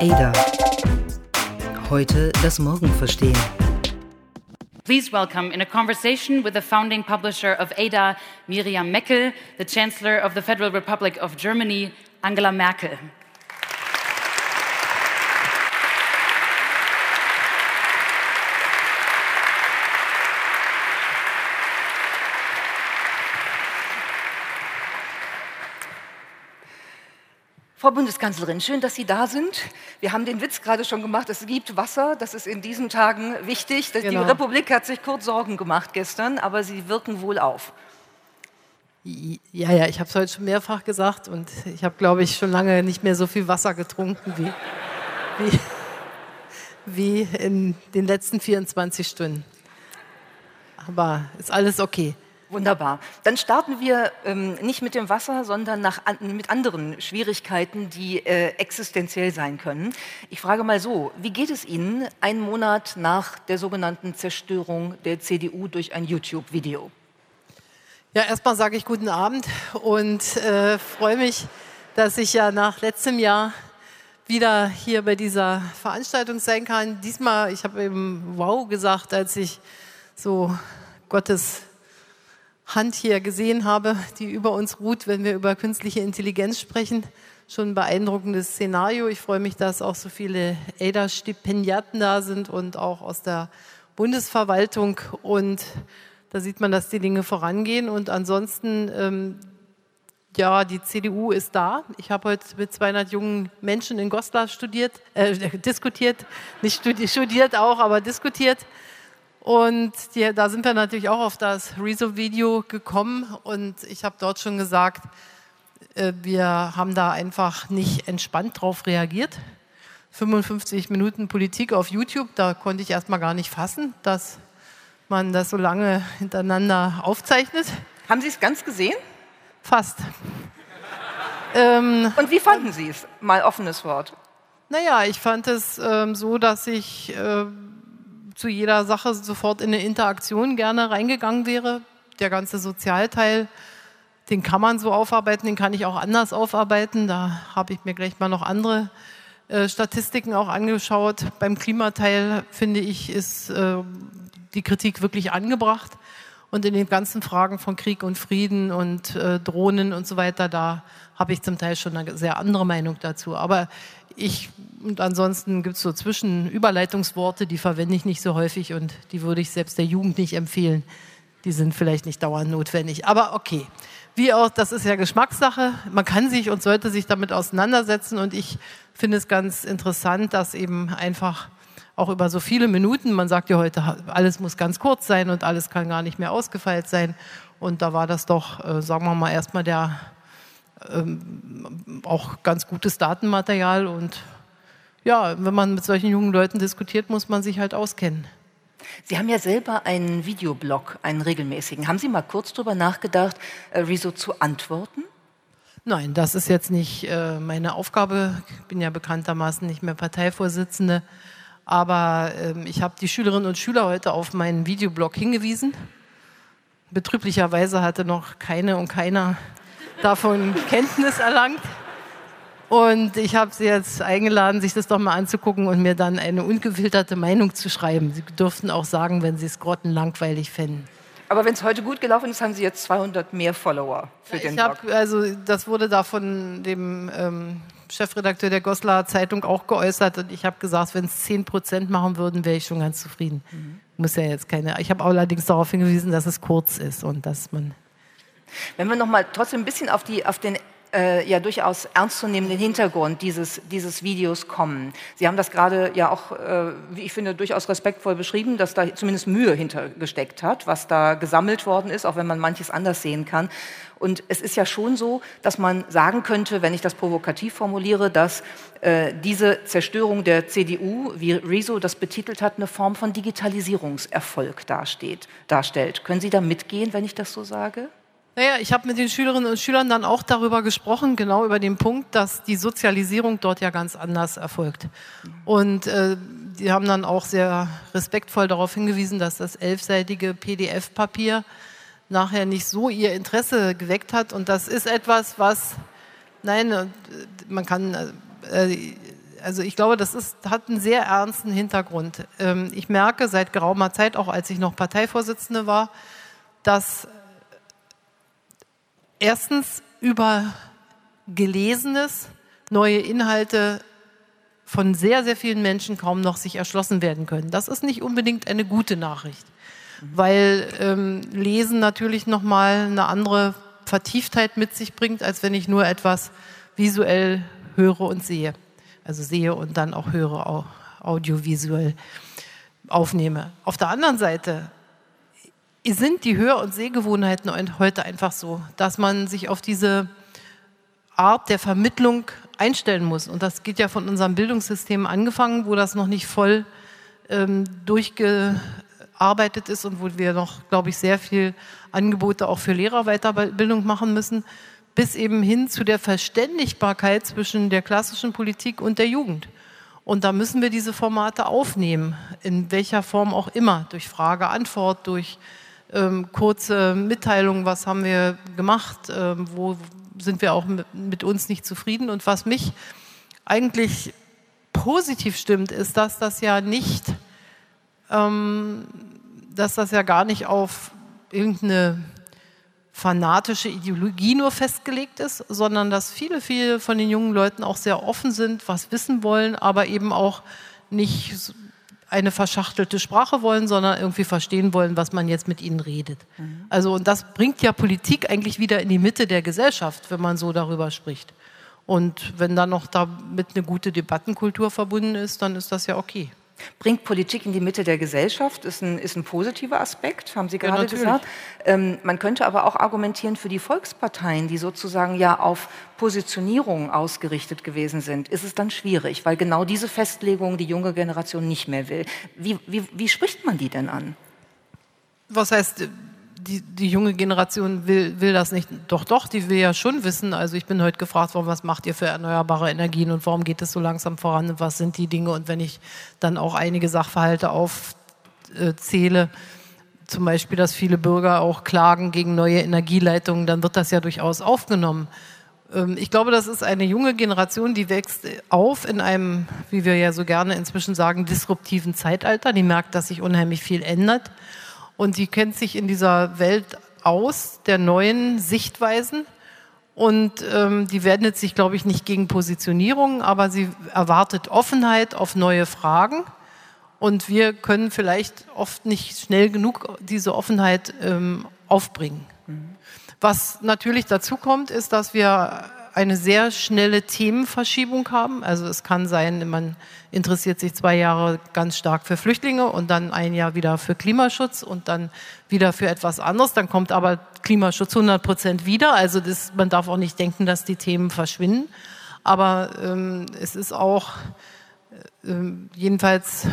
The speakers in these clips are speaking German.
Ada. Heute das Morgen verstehen. Please welcome in a conversation with the founding publisher of Ada, Miriam Meckel, the Chancellor of the Federal Republic of Germany, Angela Merkel. Frau Bundeskanzlerin, schön, dass Sie da sind. Wir haben den Witz gerade schon gemacht, es gibt Wasser, das ist in diesen Tagen wichtig. Genau. Die Republik hat sich kurz Sorgen gemacht gestern, aber Sie wirken wohl auf. Ja, ja, ich habe es heute schon mehrfach gesagt und ich habe, glaube ich, schon lange nicht mehr so viel Wasser getrunken wie, wie, wie in den letzten 24 Stunden. Aber ist alles okay. Wunderbar. Dann starten wir ähm, nicht mit dem Wasser, sondern nach, mit anderen Schwierigkeiten, die äh, existenziell sein können. Ich frage mal so, wie geht es Ihnen einen Monat nach der sogenannten Zerstörung der CDU durch ein YouTube-Video? Ja, erstmal sage ich guten Abend und äh, freue mich, dass ich ja nach letztem Jahr wieder hier bei dieser Veranstaltung sein kann. Diesmal, ich habe eben wow gesagt, als ich so Gottes Hand hier gesehen habe, die über uns ruht, wenn wir über künstliche Intelligenz sprechen. Schon ein beeindruckendes Szenario. Ich freue mich, dass auch so viele ADA-Stipendiaten da sind und auch aus der Bundesverwaltung. Und da sieht man, dass die Dinge vorangehen. Und ansonsten, ähm, ja, die CDU ist da. Ich habe heute mit 200 jungen Menschen in Goslar studiert, äh, diskutiert, nicht studi studiert auch, aber diskutiert. Und die, da sind wir natürlich auch auf das Rezo-Video gekommen und ich habe dort schon gesagt, äh, wir haben da einfach nicht entspannt drauf reagiert. 55 Minuten Politik auf YouTube, da konnte ich erstmal gar nicht fassen, dass man das so lange hintereinander aufzeichnet. Haben Sie es ganz gesehen? Fast. ähm, und wie fanden Sie es? Mal offenes Wort. Naja, ich fand es ähm, so, dass ich. Äh, zu jeder Sache sofort in eine Interaktion gerne reingegangen wäre. Der ganze Sozialteil, den kann man so aufarbeiten, den kann ich auch anders aufarbeiten. Da habe ich mir gleich mal noch andere äh, Statistiken auch angeschaut. Beim Klimateil finde ich, ist äh, die Kritik wirklich angebracht. Und in den ganzen Fragen von Krieg und Frieden und äh, Drohnen und so weiter, da habe ich zum Teil schon eine sehr andere Meinung dazu. Aber ich, und ansonsten gibt es so Zwischenüberleitungsworte, die verwende ich nicht so häufig und die würde ich selbst der Jugend nicht empfehlen. Die sind vielleicht nicht dauernd notwendig. Aber okay. Wie auch, das ist ja Geschmackssache. Man kann sich und sollte sich damit auseinandersetzen und ich finde es ganz interessant, dass eben einfach auch über so viele Minuten, man sagt ja heute, alles muss ganz kurz sein und alles kann gar nicht mehr ausgefeilt sein. Und da war das doch, äh, sagen wir mal, erstmal der ähm, auch ganz gutes Datenmaterial. Und ja, wenn man mit solchen jungen Leuten diskutiert, muss man sich halt auskennen. Sie haben ja selber einen Videoblog, einen regelmäßigen. Haben Sie mal kurz darüber nachgedacht, äh, Rezo zu antworten? Nein, das ist jetzt nicht äh, meine Aufgabe. Ich bin ja bekanntermaßen nicht mehr Parteivorsitzende. Aber ähm, ich habe die Schülerinnen und Schüler heute auf meinen Videoblog hingewiesen. Betrüblicherweise hatte noch keine und keiner davon Kenntnis erlangt. Und ich habe sie jetzt eingeladen, sich das doch mal anzugucken und mir dann eine ungefilterte Meinung zu schreiben. Sie dürften auch sagen, wenn Sie es grottenlangweilig fänden. Aber wenn es heute gut gelaufen ist, haben Sie jetzt 200 mehr Follower für ja, den ich Blog. Hab, also das wurde da von dem ähm, Chefredakteur der Goslar Zeitung auch geäußert und ich habe gesagt, wenn es 10 Prozent machen würden, wäre ich schon ganz zufrieden. Mhm. Muss ja jetzt keine. Ich habe allerdings darauf hingewiesen, dass es kurz ist und dass man wenn wir noch mal trotzdem ein bisschen auf, die, auf den äh, ja durchaus ernstzunehmenden Hintergrund dieses, dieses Videos kommen. Sie haben das gerade ja auch, äh, wie ich finde, durchaus respektvoll beschrieben, dass da zumindest Mühe hintergesteckt hat, was da gesammelt worden ist, auch wenn man manches anders sehen kann. Und es ist ja schon so, dass man sagen könnte, wenn ich das provokativ formuliere, dass äh, diese Zerstörung der CDU, wie Rezo das betitelt hat, eine Form von Digitalisierungserfolg dasteht, darstellt. Können Sie da mitgehen, wenn ich das so sage? Naja, ich habe mit den Schülerinnen und Schülern dann auch darüber gesprochen, genau über den Punkt, dass die Sozialisierung dort ja ganz anders erfolgt. Und äh, die haben dann auch sehr respektvoll darauf hingewiesen, dass das elfseitige PDF-Papier nachher nicht so ihr Interesse geweckt hat. Und das ist etwas, was, nein, äh, man kann, äh, also ich glaube, das ist, hat einen sehr ernsten Hintergrund. Ähm, ich merke seit geraumer Zeit, auch als ich noch Parteivorsitzende war, dass erstens über Gelesenes neue Inhalte von sehr, sehr vielen Menschen kaum noch sich erschlossen werden können. Das ist nicht unbedingt eine gute Nachricht, weil ähm, Lesen natürlich nochmal eine andere Vertieftheit mit sich bringt, als wenn ich nur etwas visuell höre und sehe. Also sehe und dann auch höre, audiovisuell aufnehme. Auf der anderen Seite sind die Hör- und Sehgewohnheiten heute einfach so, dass man sich auf diese Art der Vermittlung einstellen muss. Und das geht ja von unserem Bildungssystem angefangen, wo das noch nicht voll ähm, durchgearbeitet ist und wo wir noch, glaube ich, sehr viel Angebote auch für Lehrerweiterbildung machen müssen, bis eben hin zu der Verständigbarkeit zwischen der klassischen Politik und der Jugend. Und da müssen wir diese Formate aufnehmen, in welcher Form auch immer, durch Frage-Antwort, durch ähm, kurze Mitteilungen, was haben wir gemacht, ähm, wo sind wir auch mit, uns nicht zufrieden. Und was mich eigentlich positiv stimmt, ist, dass das ja nicht, ähm, dass das ja gar nicht auf irgendeine fanatische Ideologie nur festgelegt ist, sondern dass viele, viele von den jungen Leuten auch sehr offen sind, was wissen wollen, aber eben auch nicht eine verschachtelte Sprache wollen, sondern irgendwie verstehen wollen, was man jetzt mit ihnen redet. Mhm. Also und das bringt ja Politik eigentlich wieder in die Mitte der Gesellschaft, wenn man so darüber spricht. Und wenn dann noch damit eine gute Debattenkultur verbunden ist, dann ist das ja okay. Bringt Politik in die Mitte der Gesellschaft, ist ein, ist ein positiver Aspekt, haben Sie gerade ja, gesagt. Ähm, man könnte aber auch argumentieren für die Volksparteien, die sozusagen ja auf Positionierung ausgerichtet gewesen sind, ist es dann schwierig, weil genau diese Festlegung die junge Generation nicht mehr will. Wie, wie, wie spricht man die denn an? Was heißt die, die junge Generation will, will das nicht. Doch, doch, die will ja schon wissen. Also ich bin heute gefragt worden, was macht ihr für erneuerbare Energien und warum geht es so langsam voran und was sind die Dinge? Und wenn ich dann auch einige Sachverhalte aufzähle, zum Beispiel, dass viele Bürger auch klagen gegen neue Energieleitungen, dann wird das ja durchaus aufgenommen. Ähm, ich glaube, das ist eine junge Generation, die wächst auf in einem, wie wir ja so gerne inzwischen sagen, disruptiven Zeitalter. Die merkt, dass sich unheimlich viel ändert und sie kennt sich in dieser Welt aus, der neuen Sichtweisen. Und ähm, die wendet sich, glaube ich, nicht gegen Positionierung, aber sie erwartet Offenheit auf neue Fragen. Und wir können vielleicht oft nicht schnell genug diese Offenheit ähm, aufbringen. Mhm. Was natürlich dazu kommt, ist, dass wir eine sehr schnelle Themenverschiebung haben. Also es kann sein, man interessiert sich zwei Jahre ganz stark für Flüchtlinge und dann ein Jahr wieder für Klimaschutz und dann wieder für etwas anderes. Dann kommt aber Klimaschutz 100 Prozent wieder. Also das, man darf auch nicht denken, dass die Themen verschwinden. Aber ähm, es ist auch äh, jedenfalls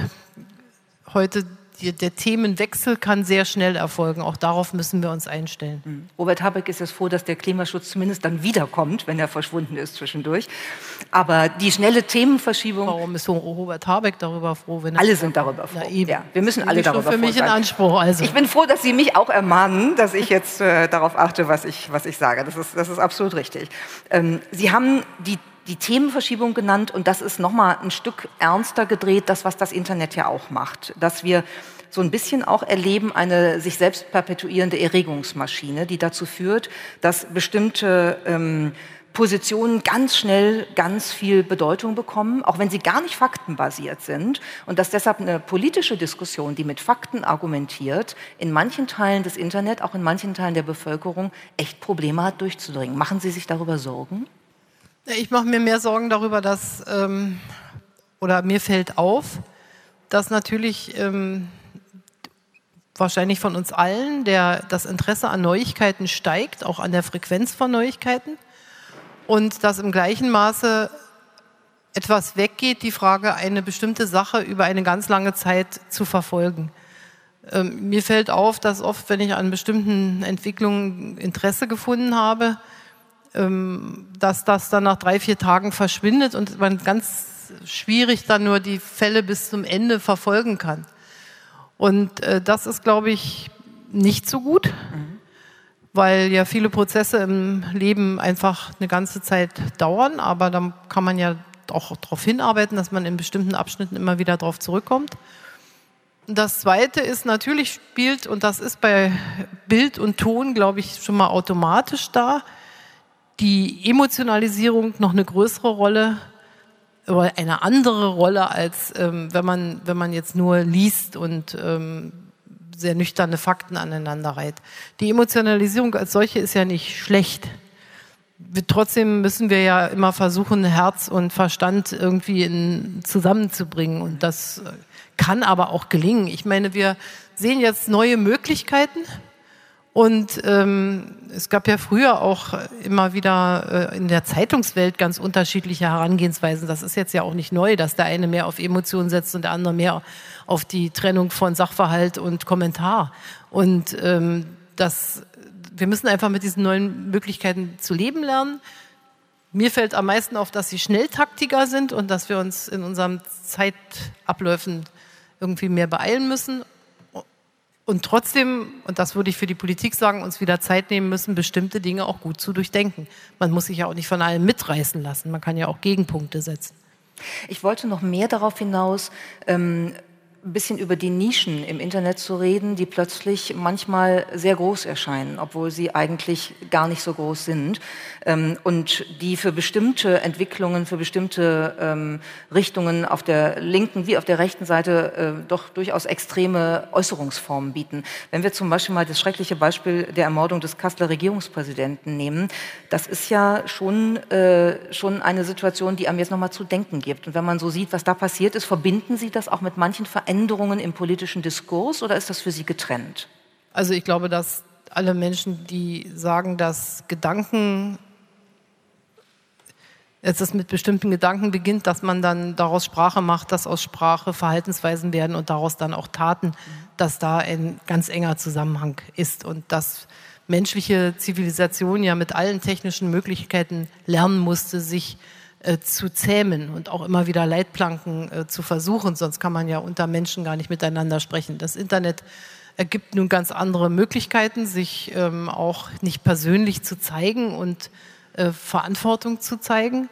heute der Themenwechsel kann sehr schnell erfolgen. Auch darauf müssen wir uns einstellen. Mhm. Robert Habeck ist jetzt froh, dass der Klimaschutz zumindest dann wiederkommt, wenn er verschwunden ist zwischendurch. Aber die schnelle Themenverschiebung. Warum ist Robert Habeck darüber froh? alle sind darüber froh. Ja, wir müssen alle darüber froh für mich in Anspruch. Also. Ich bin froh, dass Sie mich auch ermahnen, dass ich jetzt äh, darauf achte, was ich, was ich sage. Das ist, das ist absolut richtig. Ähm, Sie haben die die Themenverschiebung genannt und das ist nochmal ein Stück ernster gedreht, das, was das Internet ja auch macht. Dass wir so ein bisschen auch erleben eine sich selbst perpetuierende Erregungsmaschine, die dazu führt, dass bestimmte ähm, Positionen ganz schnell ganz viel Bedeutung bekommen, auch wenn sie gar nicht faktenbasiert sind und dass deshalb eine politische Diskussion, die mit Fakten argumentiert, in manchen Teilen des Internet, auch in manchen Teilen der Bevölkerung echt Probleme hat durchzudringen. Machen Sie sich darüber Sorgen? Ich mache mir mehr Sorgen darüber, dass, ähm, oder mir fällt auf, dass natürlich ähm, wahrscheinlich von uns allen der, das Interesse an Neuigkeiten steigt, auch an der Frequenz von Neuigkeiten. Und dass im gleichen Maße etwas weggeht, die Frage, eine bestimmte Sache über eine ganz lange Zeit zu verfolgen. Ähm, mir fällt auf, dass oft, wenn ich an bestimmten Entwicklungen Interesse gefunden habe, dass das dann nach drei, vier Tagen verschwindet und man ganz schwierig dann nur die Fälle bis zum Ende verfolgen kann. Und äh, das ist, glaube ich, nicht so gut, mhm. weil ja viele Prozesse im Leben einfach eine ganze Zeit dauern, aber dann kann man ja auch darauf hinarbeiten, dass man in bestimmten Abschnitten immer wieder darauf zurückkommt. Das Zweite ist natürlich spielt, und das ist bei Bild und Ton, glaube ich, schon mal automatisch da, die Emotionalisierung noch eine größere Rolle oder eine andere Rolle, als ähm, wenn, man, wenn man jetzt nur liest und ähm, sehr nüchterne Fakten aneinander reiht. Die Emotionalisierung als solche ist ja nicht schlecht. Wir, trotzdem müssen wir ja immer versuchen, Herz und Verstand irgendwie in, zusammenzubringen. Und das kann aber auch gelingen. Ich meine, wir sehen jetzt neue Möglichkeiten. Und ähm, es gab ja früher auch immer wieder äh, in der Zeitungswelt ganz unterschiedliche Herangehensweisen. Das ist jetzt ja auch nicht neu, dass der eine mehr auf Emotionen setzt und der andere mehr auf die Trennung von Sachverhalt und Kommentar. Und ähm, das, wir müssen einfach mit diesen neuen Möglichkeiten zu leben lernen. Mir fällt am meisten auf, dass sie Schnelltaktiker sind und dass wir uns in unseren Zeitabläufen irgendwie mehr beeilen müssen und trotzdem, und das würde ich für die Politik sagen, uns wieder Zeit nehmen müssen, bestimmte Dinge auch gut zu durchdenken. Man muss sich ja auch nicht von allem mitreißen lassen. Man kann ja auch Gegenpunkte setzen. Ich wollte noch mehr darauf hinaus, ähm, ein bisschen über die Nischen im Internet zu reden, die plötzlich manchmal sehr groß erscheinen, obwohl sie eigentlich gar nicht so groß sind ähm, und die für bestimmte Entwicklungen, für bestimmte ähm, Richtungen auf der linken wie auf der rechten Seite äh, doch durchaus extreme Äußerungsformen bieten. Wenn wir zum Beispiel mal das schreckliche Beispiel der Ermordung des Kasseler Regierungspräsidenten nehmen, das ist ja schon, äh, schon eine Situation, die einem jetzt nochmal zu denken gibt. Und wenn man so sieht, was da passiert ist, verbinden Sie das auch mit manchen Veränderungen Veränderungen im politischen Diskurs oder ist das für Sie getrennt? Also ich glaube, dass alle Menschen, die sagen, dass Gedanken, dass es mit bestimmten Gedanken beginnt, dass man dann daraus Sprache macht, dass aus Sprache Verhaltensweisen werden und daraus dann auch Taten, dass da ein ganz enger Zusammenhang ist und dass menschliche Zivilisation ja mit allen technischen Möglichkeiten lernen musste, sich äh, zu zähmen und auch immer wieder Leitplanken äh, zu versuchen, sonst kann man ja unter Menschen gar nicht miteinander sprechen. Das Internet ergibt nun ganz andere Möglichkeiten, sich ähm, auch nicht persönlich zu zeigen und äh, Verantwortung zu zeigen.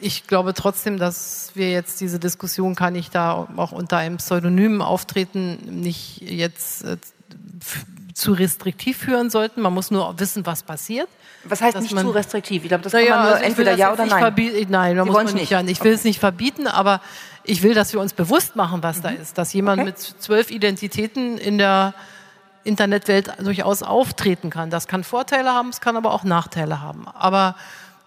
Ich glaube trotzdem, dass wir jetzt diese Diskussion, kann ich da auch unter einem Pseudonym auftreten, nicht jetzt äh, zu restriktiv führen sollten. Man muss nur wissen, was passiert. Was heißt nicht zu restriktiv? Ich glaube, das kann ja, man nur also entweder ja oder nein. Nein, da muss man nicht. Ja, ich will es nicht verbieten, aber ich will, dass wir uns bewusst machen, was mhm. da ist. Dass jemand okay. mit zwölf Identitäten in der Internetwelt durchaus auftreten kann. Das kann Vorteile haben, es kann aber auch Nachteile haben. Aber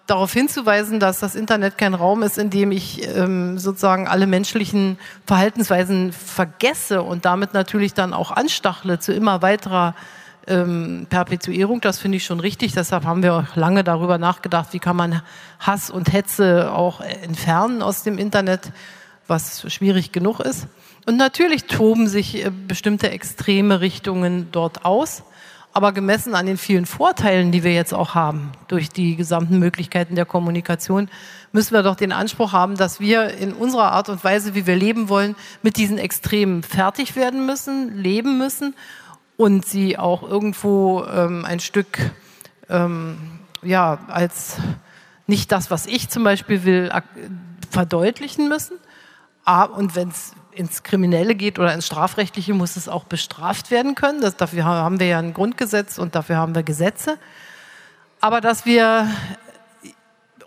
darauf hinzuweisen, dass das Internet kein Raum ist, in dem ich ähm, sozusagen alle menschlichen Verhaltensweisen vergesse und damit natürlich dann auch anstachle zu immer weiterer ähm, Perpetuierung, das finde ich schon richtig. Deshalb haben wir auch lange darüber nachgedacht, wie kann man Hass und Hetze auch entfernen aus dem Internet, was schwierig genug ist. Und natürlich toben sich äh, bestimmte extreme Richtungen dort aus. Aber gemessen an den vielen Vorteilen, die wir jetzt auch haben durch die gesamten Möglichkeiten der Kommunikation, müssen wir doch den Anspruch haben, dass wir in unserer Art und Weise, wie wir leben wollen, mit diesen Extremen fertig werden müssen, leben müssen und sie auch irgendwo ähm, ein Stück ähm, ja als nicht das, was ich zum Beispiel will, verdeutlichen müssen. Und wenn es ins Kriminelle geht oder ins Strafrechtliche, muss es auch bestraft werden können. Das, dafür haben wir ja ein Grundgesetz und dafür haben wir Gesetze. Aber dass wir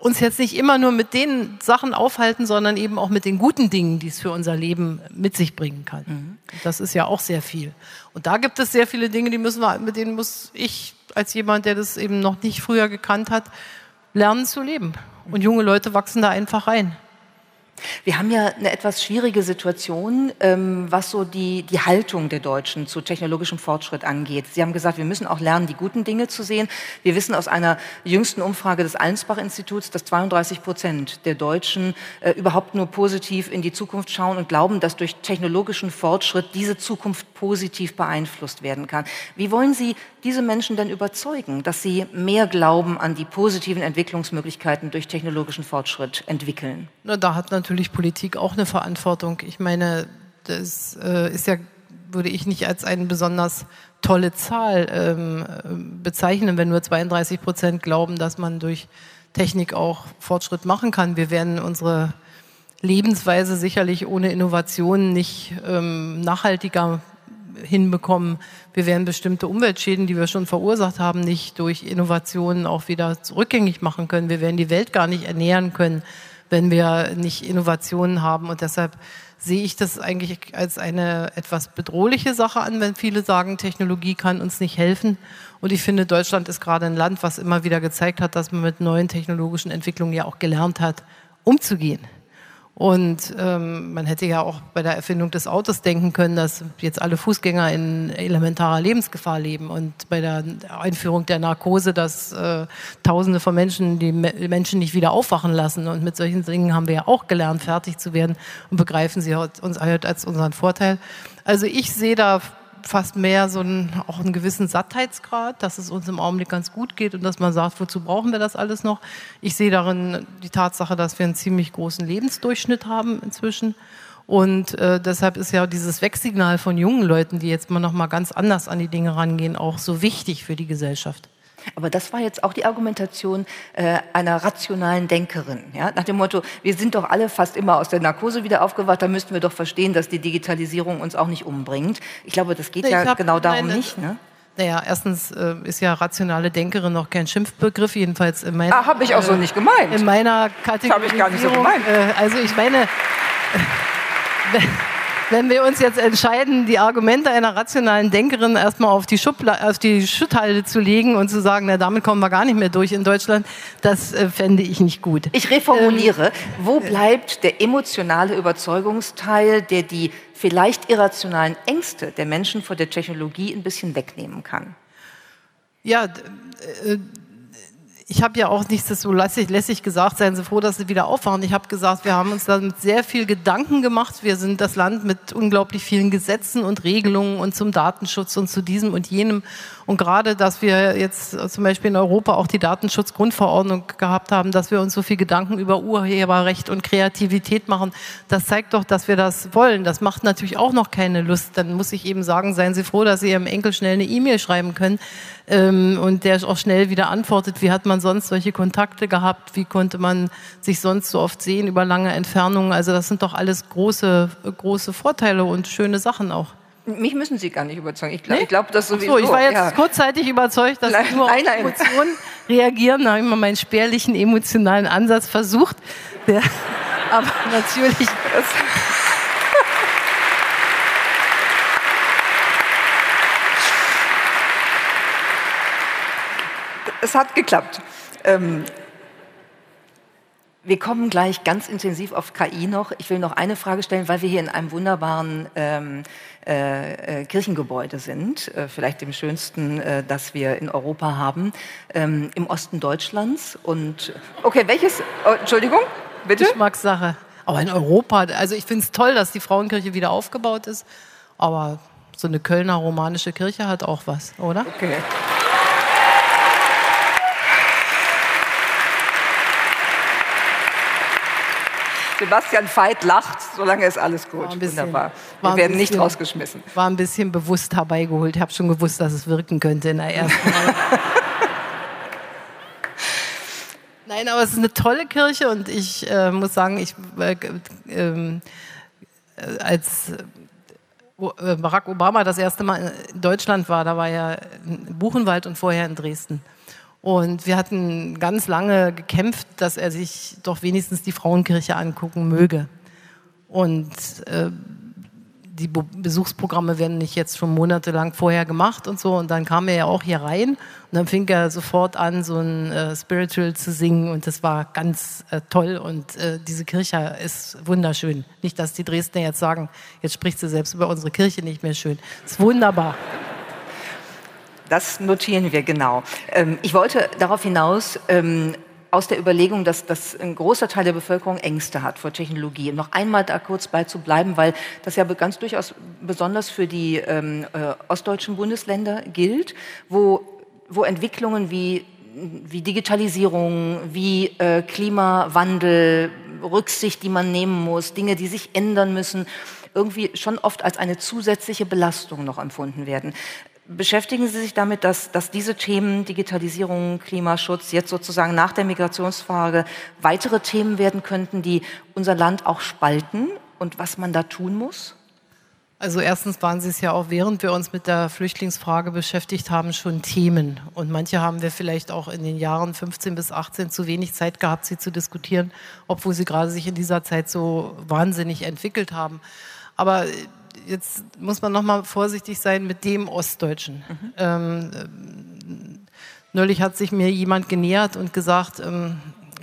uns jetzt nicht immer nur mit den Sachen aufhalten, sondern eben auch mit den guten Dingen, die es für unser Leben mit sich bringen kann. Mhm. Das ist ja auch sehr viel. Und da gibt es sehr viele Dinge, die müssen wir, mit denen muss ich als jemand, der das eben noch nicht früher gekannt hat, lernen zu leben. Und junge Leute wachsen da einfach rein. Wir haben ja eine etwas schwierige Situation, ähm, was so die, die Haltung der Deutschen zu technologischem Fortschritt angeht. Sie haben gesagt, wir müssen auch lernen, die guten Dinge zu sehen. Wir wissen aus einer jüngsten Umfrage des Allensbach-Instituts, dass 32 Prozent der Deutschen äh, überhaupt nur positiv in die Zukunft schauen und glauben, dass durch technologischen Fortschritt diese Zukunft positiv beeinflusst werden kann. Wie wollen Sie diese Menschen denn überzeugen, dass sie mehr Glauben an die positiven Entwicklungsmöglichkeiten durch technologischen Fortschritt entwickeln? Na, da hat natürlich Politik auch eine Verantwortung. Ich meine, das äh, ist ja, würde ich nicht als eine besonders tolle Zahl ähm, bezeichnen, wenn nur 32 Prozent glauben, dass man durch Technik auch Fortschritt machen kann. Wir werden unsere Lebensweise sicherlich ohne Innovationen nicht ähm, nachhaltiger hinbekommen. Wir werden bestimmte Umweltschäden, die wir schon verursacht haben, nicht durch Innovationen auch wieder rückgängig machen können. Wir werden die Welt gar nicht ernähren können, wenn wir nicht Innovationen haben. Und deshalb sehe ich das eigentlich als eine etwas bedrohliche Sache an, wenn viele sagen, Technologie kann uns nicht helfen. Und ich finde, Deutschland ist gerade ein Land, was immer wieder gezeigt hat, dass man mit neuen technologischen Entwicklungen ja auch gelernt hat, umzugehen. Und ähm, man hätte ja auch bei der Erfindung des Autos denken können, dass jetzt alle Fußgänger in elementarer Lebensgefahr leben. Und bei der Einführung der Narkose, dass äh, Tausende von Menschen die Me Menschen nicht wieder aufwachen lassen. Und mit solchen Dingen haben wir ja auch gelernt, fertig zu werden und begreifen sie uns als unseren Vorteil. Also ich sehe da fast mehr so einen, auch einen gewissen Sattheitsgrad, dass es uns im Augenblick ganz gut geht und dass man sagt, wozu brauchen wir das alles noch? Ich sehe darin die Tatsache, dass wir einen ziemlich großen Lebensdurchschnitt haben inzwischen. Und äh, deshalb ist ja dieses Wegsignal von jungen Leuten, die jetzt mal noch mal ganz anders an die Dinge rangehen, auch so wichtig für die Gesellschaft. Aber das war jetzt auch die Argumentation äh, einer rationalen Denkerin. Ja? Nach dem Motto, wir sind doch alle fast immer aus der Narkose wieder aufgewacht, da müssten wir doch verstehen, dass die Digitalisierung uns auch nicht umbringt. Ich glaube, das geht nee, ja genau darum meine, nicht. Ne? Naja, erstens äh, ist ja rationale Denkerin noch kein Schimpfbegriff, jedenfalls in meiner. Ah, habe ich auch so nicht gemeint. In meiner Kategorie. Habe ich gar nicht so gemeint. Äh, also ich meine. wenn wir uns jetzt entscheiden, die Argumente einer rationalen Denkerin erstmal auf die, Schubla auf die Schütthalde zu legen und zu sagen, na, damit kommen wir gar nicht mehr durch in Deutschland, das äh, fände ich nicht gut. Ich reformuliere. Ähm, Wo bleibt der emotionale Überzeugungsteil, der die vielleicht irrationalen Ängste der Menschen vor der Technologie ein bisschen wegnehmen kann? Ja, äh, ich habe ja auch nicht das so lässig, lässig gesagt, seien Sie froh, dass Sie wieder aufwachen. Ich habe gesagt, wir haben uns da mit sehr viel Gedanken gemacht. Wir sind das Land mit unglaublich vielen Gesetzen und Regelungen und zum Datenschutz und zu diesem und jenem. Und gerade, dass wir jetzt zum Beispiel in Europa auch die Datenschutzgrundverordnung gehabt haben, dass wir uns so viel Gedanken über Urheberrecht und Kreativität machen, das zeigt doch, dass wir das wollen. Das macht natürlich auch noch keine Lust. Dann muss ich eben sagen, seien Sie froh, dass Sie Ihrem Enkel schnell eine E-Mail schreiben können ähm, und der auch schnell wieder antwortet. Wie hat man sonst solche Kontakte gehabt? Wie konnte man sich sonst so oft sehen über lange Entfernungen? Also das sind doch alles große, große Vorteile und schöne Sachen auch. Mich müssen Sie gar nicht überzeugen. Ich glaube, nee? glaub, das sowieso. So, ich war jetzt ja. kurzzeitig überzeugt, dass nein, Sie nur nein, auf Emotionen reagieren. Da habe ich mal meinen spärlichen emotionalen Ansatz versucht. Der, aber natürlich. es hat geklappt. Ähm, wir kommen gleich ganz intensiv auf KI noch. Ich will noch eine Frage stellen, weil wir hier in einem wunderbaren ähm, äh, äh, Kirchengebäude sind, äh, vielleicht dem schönsten, äh, das wir in Europa haben, ähm, im Osten Deutschlands. Und okay, welches? Oh, Entschuldigung, bitte. Geschmackssache. Aber in Europa, also ich finde es toll, dass die Frauenkirche wieder aufgebaut ist. Aber so eine Kölner romanische Kirche hat auch was, oder? Okay. Sebastian Veit lacht, solange ist alles gut. Bisschen, Wunderbar. Wir werden bisschen, nicht rausgeschmissen. War ein bisschen bewusst herbeigeholt. Ich habe schon gewusst, dass es wirken könnte in der ersten Nein, aber es ist eine tolle Kirche und ich äh, muss sagen, ich, äh, ähm, äh, als äh, Barack Obama das erste Mal in Deutschland war, da war er in Buchenwald und vorher in Dresden. Und wir hatten ganz lange gekämpft, dass er sich doch wenigstens die Frauenkirche angucken möge. Und äh, die Besuchsprogramme werden nicht jetzt schon monatelang vorher gemacht und so. Und dann kam er ja auch hier rein und dann fing er sofort an, so ein äh, Spiritual zu singen und das war ganz äh, toll. Und äh, diese Kirche ist wunderschön. Nicht, dass die Dresdner jetzt sagen, jetzt spricht sie selbst über unsere Kirche nicht mehr schön. Ist wunderbar. Das notieren wir genau. Ähm, ich wollte darauf hinaus, ähm, aus der Überlegung, dass, dass ein großer Teil der Bevölkerung Ängste hat vor Technologie, noch einmal da kurz bei zu bleiben, weil das ja ganz durchaus besonders für die ähm, äh, ostdeutschen Bundesländer gilt, wo, wo Entwicklungen wie, wie Digitalisierung, wie äh, Klimawandel, Rücksicht, die man nehmen muss, Dinge, die sich ändern müssen, irgendwie schon oft als eine zusätzliche Belastung noch empfunden werden. Beschäftigen Sie sich damit, dass, dass diese Themen Digitalisierung, Klimaschutz jetzt sozusagen nach der Migrationsfrage weitere Themen werden könnten, die unser Land auch spalten und was man da tun muss? Also erstens waren sie es ja auch, während wir uns mit der Flüchtlingsfrage beschäftigt haben, schon Themen. Und manche haben wir vielleicht auch in den Jahren 15 bis 18 zu wenig Zeit gehabt, sie zu diskutieren, obwohl sie gerade sich in dieser Zeit so wahnsinnig entwickelt haben. Aber jetzt muss man noch mal vorsichtig sein mit dem Ostdeutschen. Mhm. Ähm, neulich hat sich mir jemand genähert und gesagt, ähm,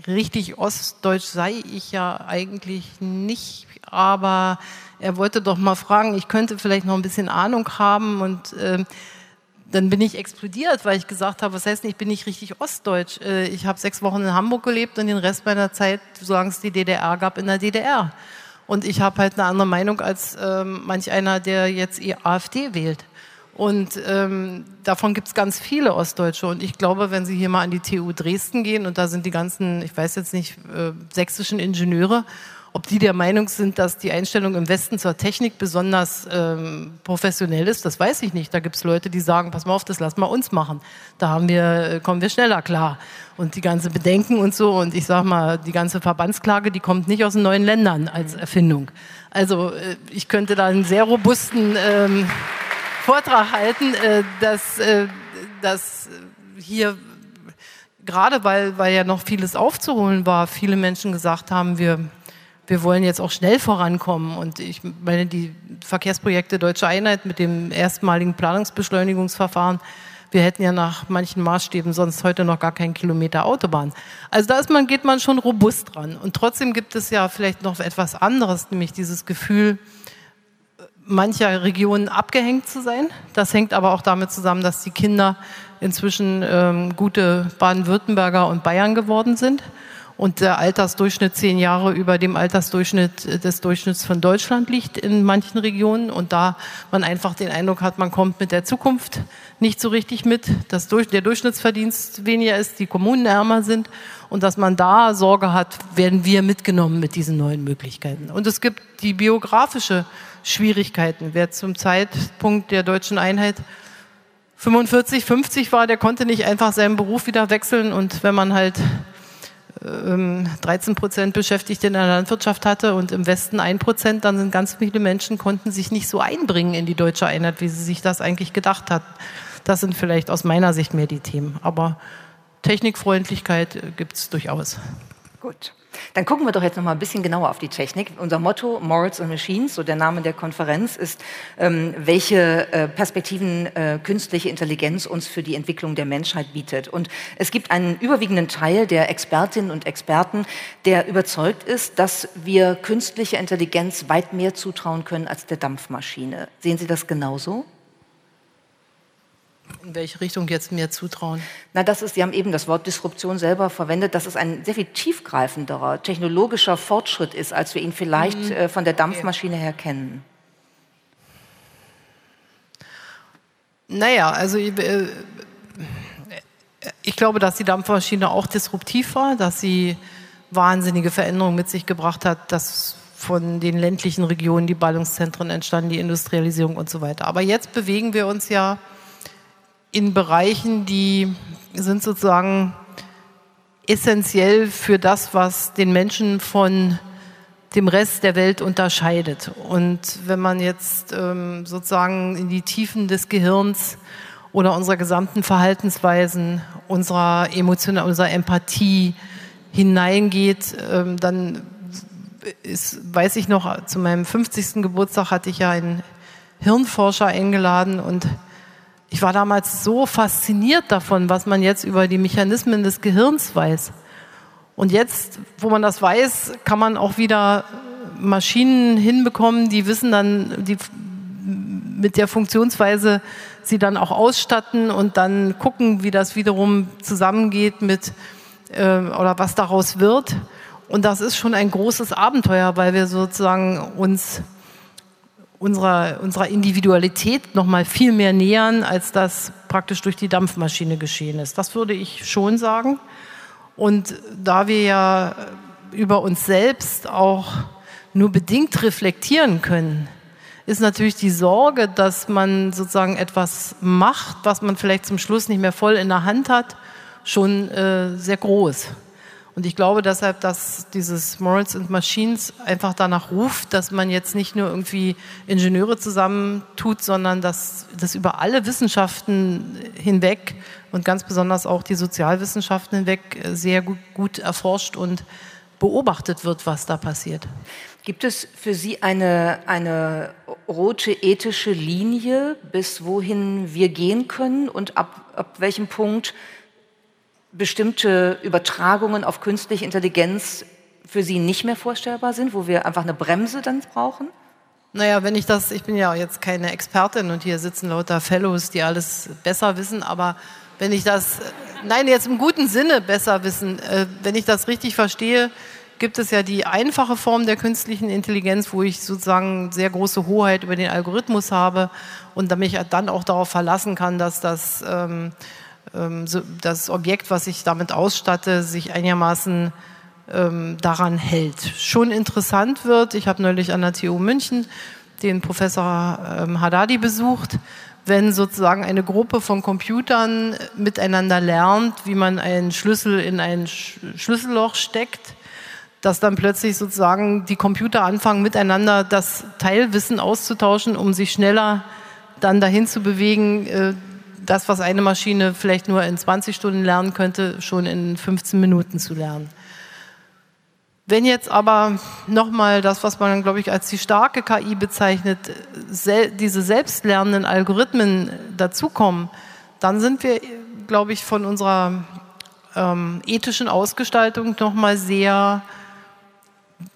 richtig ostdeutsch sei ich ja eigentlich nicht, aber er wollte doch mal fragen, ich könnte vielleicht noch ein bisschen Ahnung haben und äh, dann bin ich explodiert, weil ich gesagt habe, was heißt nicht, ich bin nicht richtig ostdeutsch. Äh, ich habe sechs Wochen in Hamburg gelebt und den Rest meiner Zeit, solange es die DDR gab, in der DDR. Und ich habe halt eine andere Meinung als ähm, manch einer, der jetzt die AfD wählt. Und ähm, davon gibt es ganz viele Ostdeutsche. Und ich glaube, wenn Sie hier mal an die TU Dresden gehen, und da sind die ganzen, ich weiß jetzt nicht, äh, sächsischen Ingenieure, ob die der Meinung sind, dass die Einstellung im Westen zur Technik besonders ähm, professionell ist, das weiß ich nicht. Da gibt es Leute, die sagen, pass mal auf, das lass mal uns machen. Da haben wir, äh, kommen wir schneller klar. Und die ganze Bedenken und so, und ich sag mal, die ganze Verbandsklage, die kommt nicht aus den neuen Ländern als Erfindung. Also äh, ich könnte da einen sehr robusten ähm, Vortrag halten, äh, dass, äh, dass hier gerade weil, weil ja noch vieles aufzuholen war, viele Menschen gesagt haben, wir wir wollen jetzt auch schnell vorankommen. Und ich meine, die Verkehrsprojekte Deutsche Einheit mit dem erstmaligen Planungsbeschleunigungsverfahren, wir hätten ja nach manchen Maßstäben sonst heute noch gar keinen Kilometer Autobahn. Also da ist man, geht man schon robust dran. Und trotzdem gibt es ja vielleicht noch etwas anderes, nämlich dieses Gefühl, mancher Regionen abgehängt zu sein. Das hängt aber auch damit zusammen, dass die Kinder inzwischen ähm, gute Baden-Württemberger und Bayern geworden sind und der Altersdurchschnitt zehn Jahre über dem Altersdurchschnitt des Durchschnitts von Deutschland liegt in manchen Regionen und da man einfach den Eindruck hat, man kommt mit der Zukunft nicht so richtig mit, dass der Durchschnittsverdienst weniger ist, die Kommunen ärmer sind und dass man da Sorge hat, werden wir mitgenommen mit diesen neuen Möglichkeiten. Und es gibt die biografische Schwierigkeiten. Wer zum Zeitpunkt der deutschen Einheit 45, 50 war, der konnte nicht einfach seinen Beruf wieder wechseln und wenn man halt 13 ähm, Prozent Beschäftigte in der Landwirtschaft hatte und im Westen ein Prozent, dann sind ganz viele Menschen konnten sich nicht so einbringen in die deutsche Einheit, wie sie sich das eigentlich gedacht hatten. Das sind vielleicht aus meiner Sicht mehr die Themen. Aber Technikfreundlichkeit äh, gibt es durchaus. Gut. Dann gucken wir doch jetzt noch mal ein bisschen genauer auf die Technik. Unser Motto Morals and Machines, so der Name der Konferenz, ist, ähm, welche äh, Perspektiven äh, künstliche Intelligenz uns für die Entwicklung der Menschheit bietet. Und es gibt einen überwiegenden Teil der Expertinnen und Experten, der überzeugt ist, dass wir künstliche Intelligenz weit mehr zutrauen können als der Dampfmaschine. Sehen Sie das genauso? In welche Richtung jetzt mir zutrauen? Na, das ist, Sie haben eben das Wort Disruption selber verwendet, dass es ein sehr viel tiefgreifenderer technologischer Fortschritt ist, als wir ihn vielleicht mhm. äh, von der Dampfmaschine her kennen. Naja, also äh, ich glaube, dass die Dampfmaschine auch disruptiv war, dass sie wahnsinnige Veränderungen mit sich gebracht hat, dass von den ländlichen Regionen die Ballungszentren entstanden, die Industrialisierung und so weiter. Aber jetzt bewegen wir uns ja in Bereichen, die sind sozusagen essentiell für das, was den Menschen von dem Rest der Welt unterscheidet. Und wenn man jetzt ähm, sozusagen in die Tiefen des Gehirns oder unserer gesamten Verhaltensweisen, unserer Emotion, unserer Empathie hineingeht, ähm, dann ist, weiß ich noch, zu meinem 50. Geburtstag hatte ich ja einen Hirnforscher eingeladen und ich war damals so fasziniert davon, was man jetzt über die Mechanismen des Gehirns weiß. Und jetzt, wo man das weiß, kann man auch wieder Maschinen hinbekommen, die wissen dann, die mit der Funktionsweise sie dann auch ausstatten und dann gucken, wie das wiederum zusammengeht mit äh, oder was daraus wird. Und das ist schon ein großes Abenteuer, weil wir sozusagen uns unserer, unserer Individualität noch mal viel mehr nähern, als das praktisch durch die Dampfmaschine geschehen ist. Das würde ich schon sagen. Und da wir ja über uns selbst auch nur bedingt reflektieren können, ist natürlich die Sorge, dass man sozusagen etwas macht, was man vielleicht zum Schluss nicht mehr voll in der Hand hat, schon äh, sehr groß. Und ich glaube deshalb, dass dieses Morals and Machines einfach danach ruft, dass man jetzt nicht nur irgendwie Ingenieure zusammentut, sondern dass das über alle Wissenschaften hinweg und ganz besonders auch die Sozialwissenschaften hinweg sehr gut, gut erforscht und beobachtet wird, was da passiert. Gibt es für Sie eine, eine rote ethische Linie, bis wohin wir gehen können und ab, ab welchem Punkt bestimmte Übertragungen auf künstliche Intelligenz für Sie nicht mehr vorstellbar sind, wo wir einfach eine Bremse dann brauchen? Naja, wenn ich das, ich bin ja jetzt keine Expertin und hier sitzen lauter Fellows, die alles besser wissen, aber wenn ich das, nein, jetzt im guten Sinne besser wissen, äh, wenn ich das richtig verstehe, gibt es ja die einfache Form der künstlichen Intelligenz, wo ich sozusagen sehr große Hoheit über den Algorithmus habe und mich dann auch darauf verlassen kann, dass das ähm, das Objekt, was ich damit ausstatte, sich einigermaßen ähm, daran hält. Schon interessant wird, ich habe neulich an der TU München den Professor ähm, Haddadi besucht, wenn sozusagen eine Gruppe von Computern miteinander lernt, wie man einen Schlüssel in ein Sch Schlüsselloch steckt, dass dann plötzlich sozusagen die Computer anfangen, miteinander das Teilwissen auszutauschen, um sich schneller dann dahin zu bewegen, äh, das, was eine Maschine vielleicht nur in 20 Stunden lernen könnte, schon in 15 Minuten zu lernen. Wenn jetzt aber nochmal das, was man, glaube ich, als die starke KI bezeichnet, sel diese selbstlernenden Algorithmen dazukommen, dann sind wir, glaube ich, von unserer ähm, ethischen Ausgestaltung nochmal sehr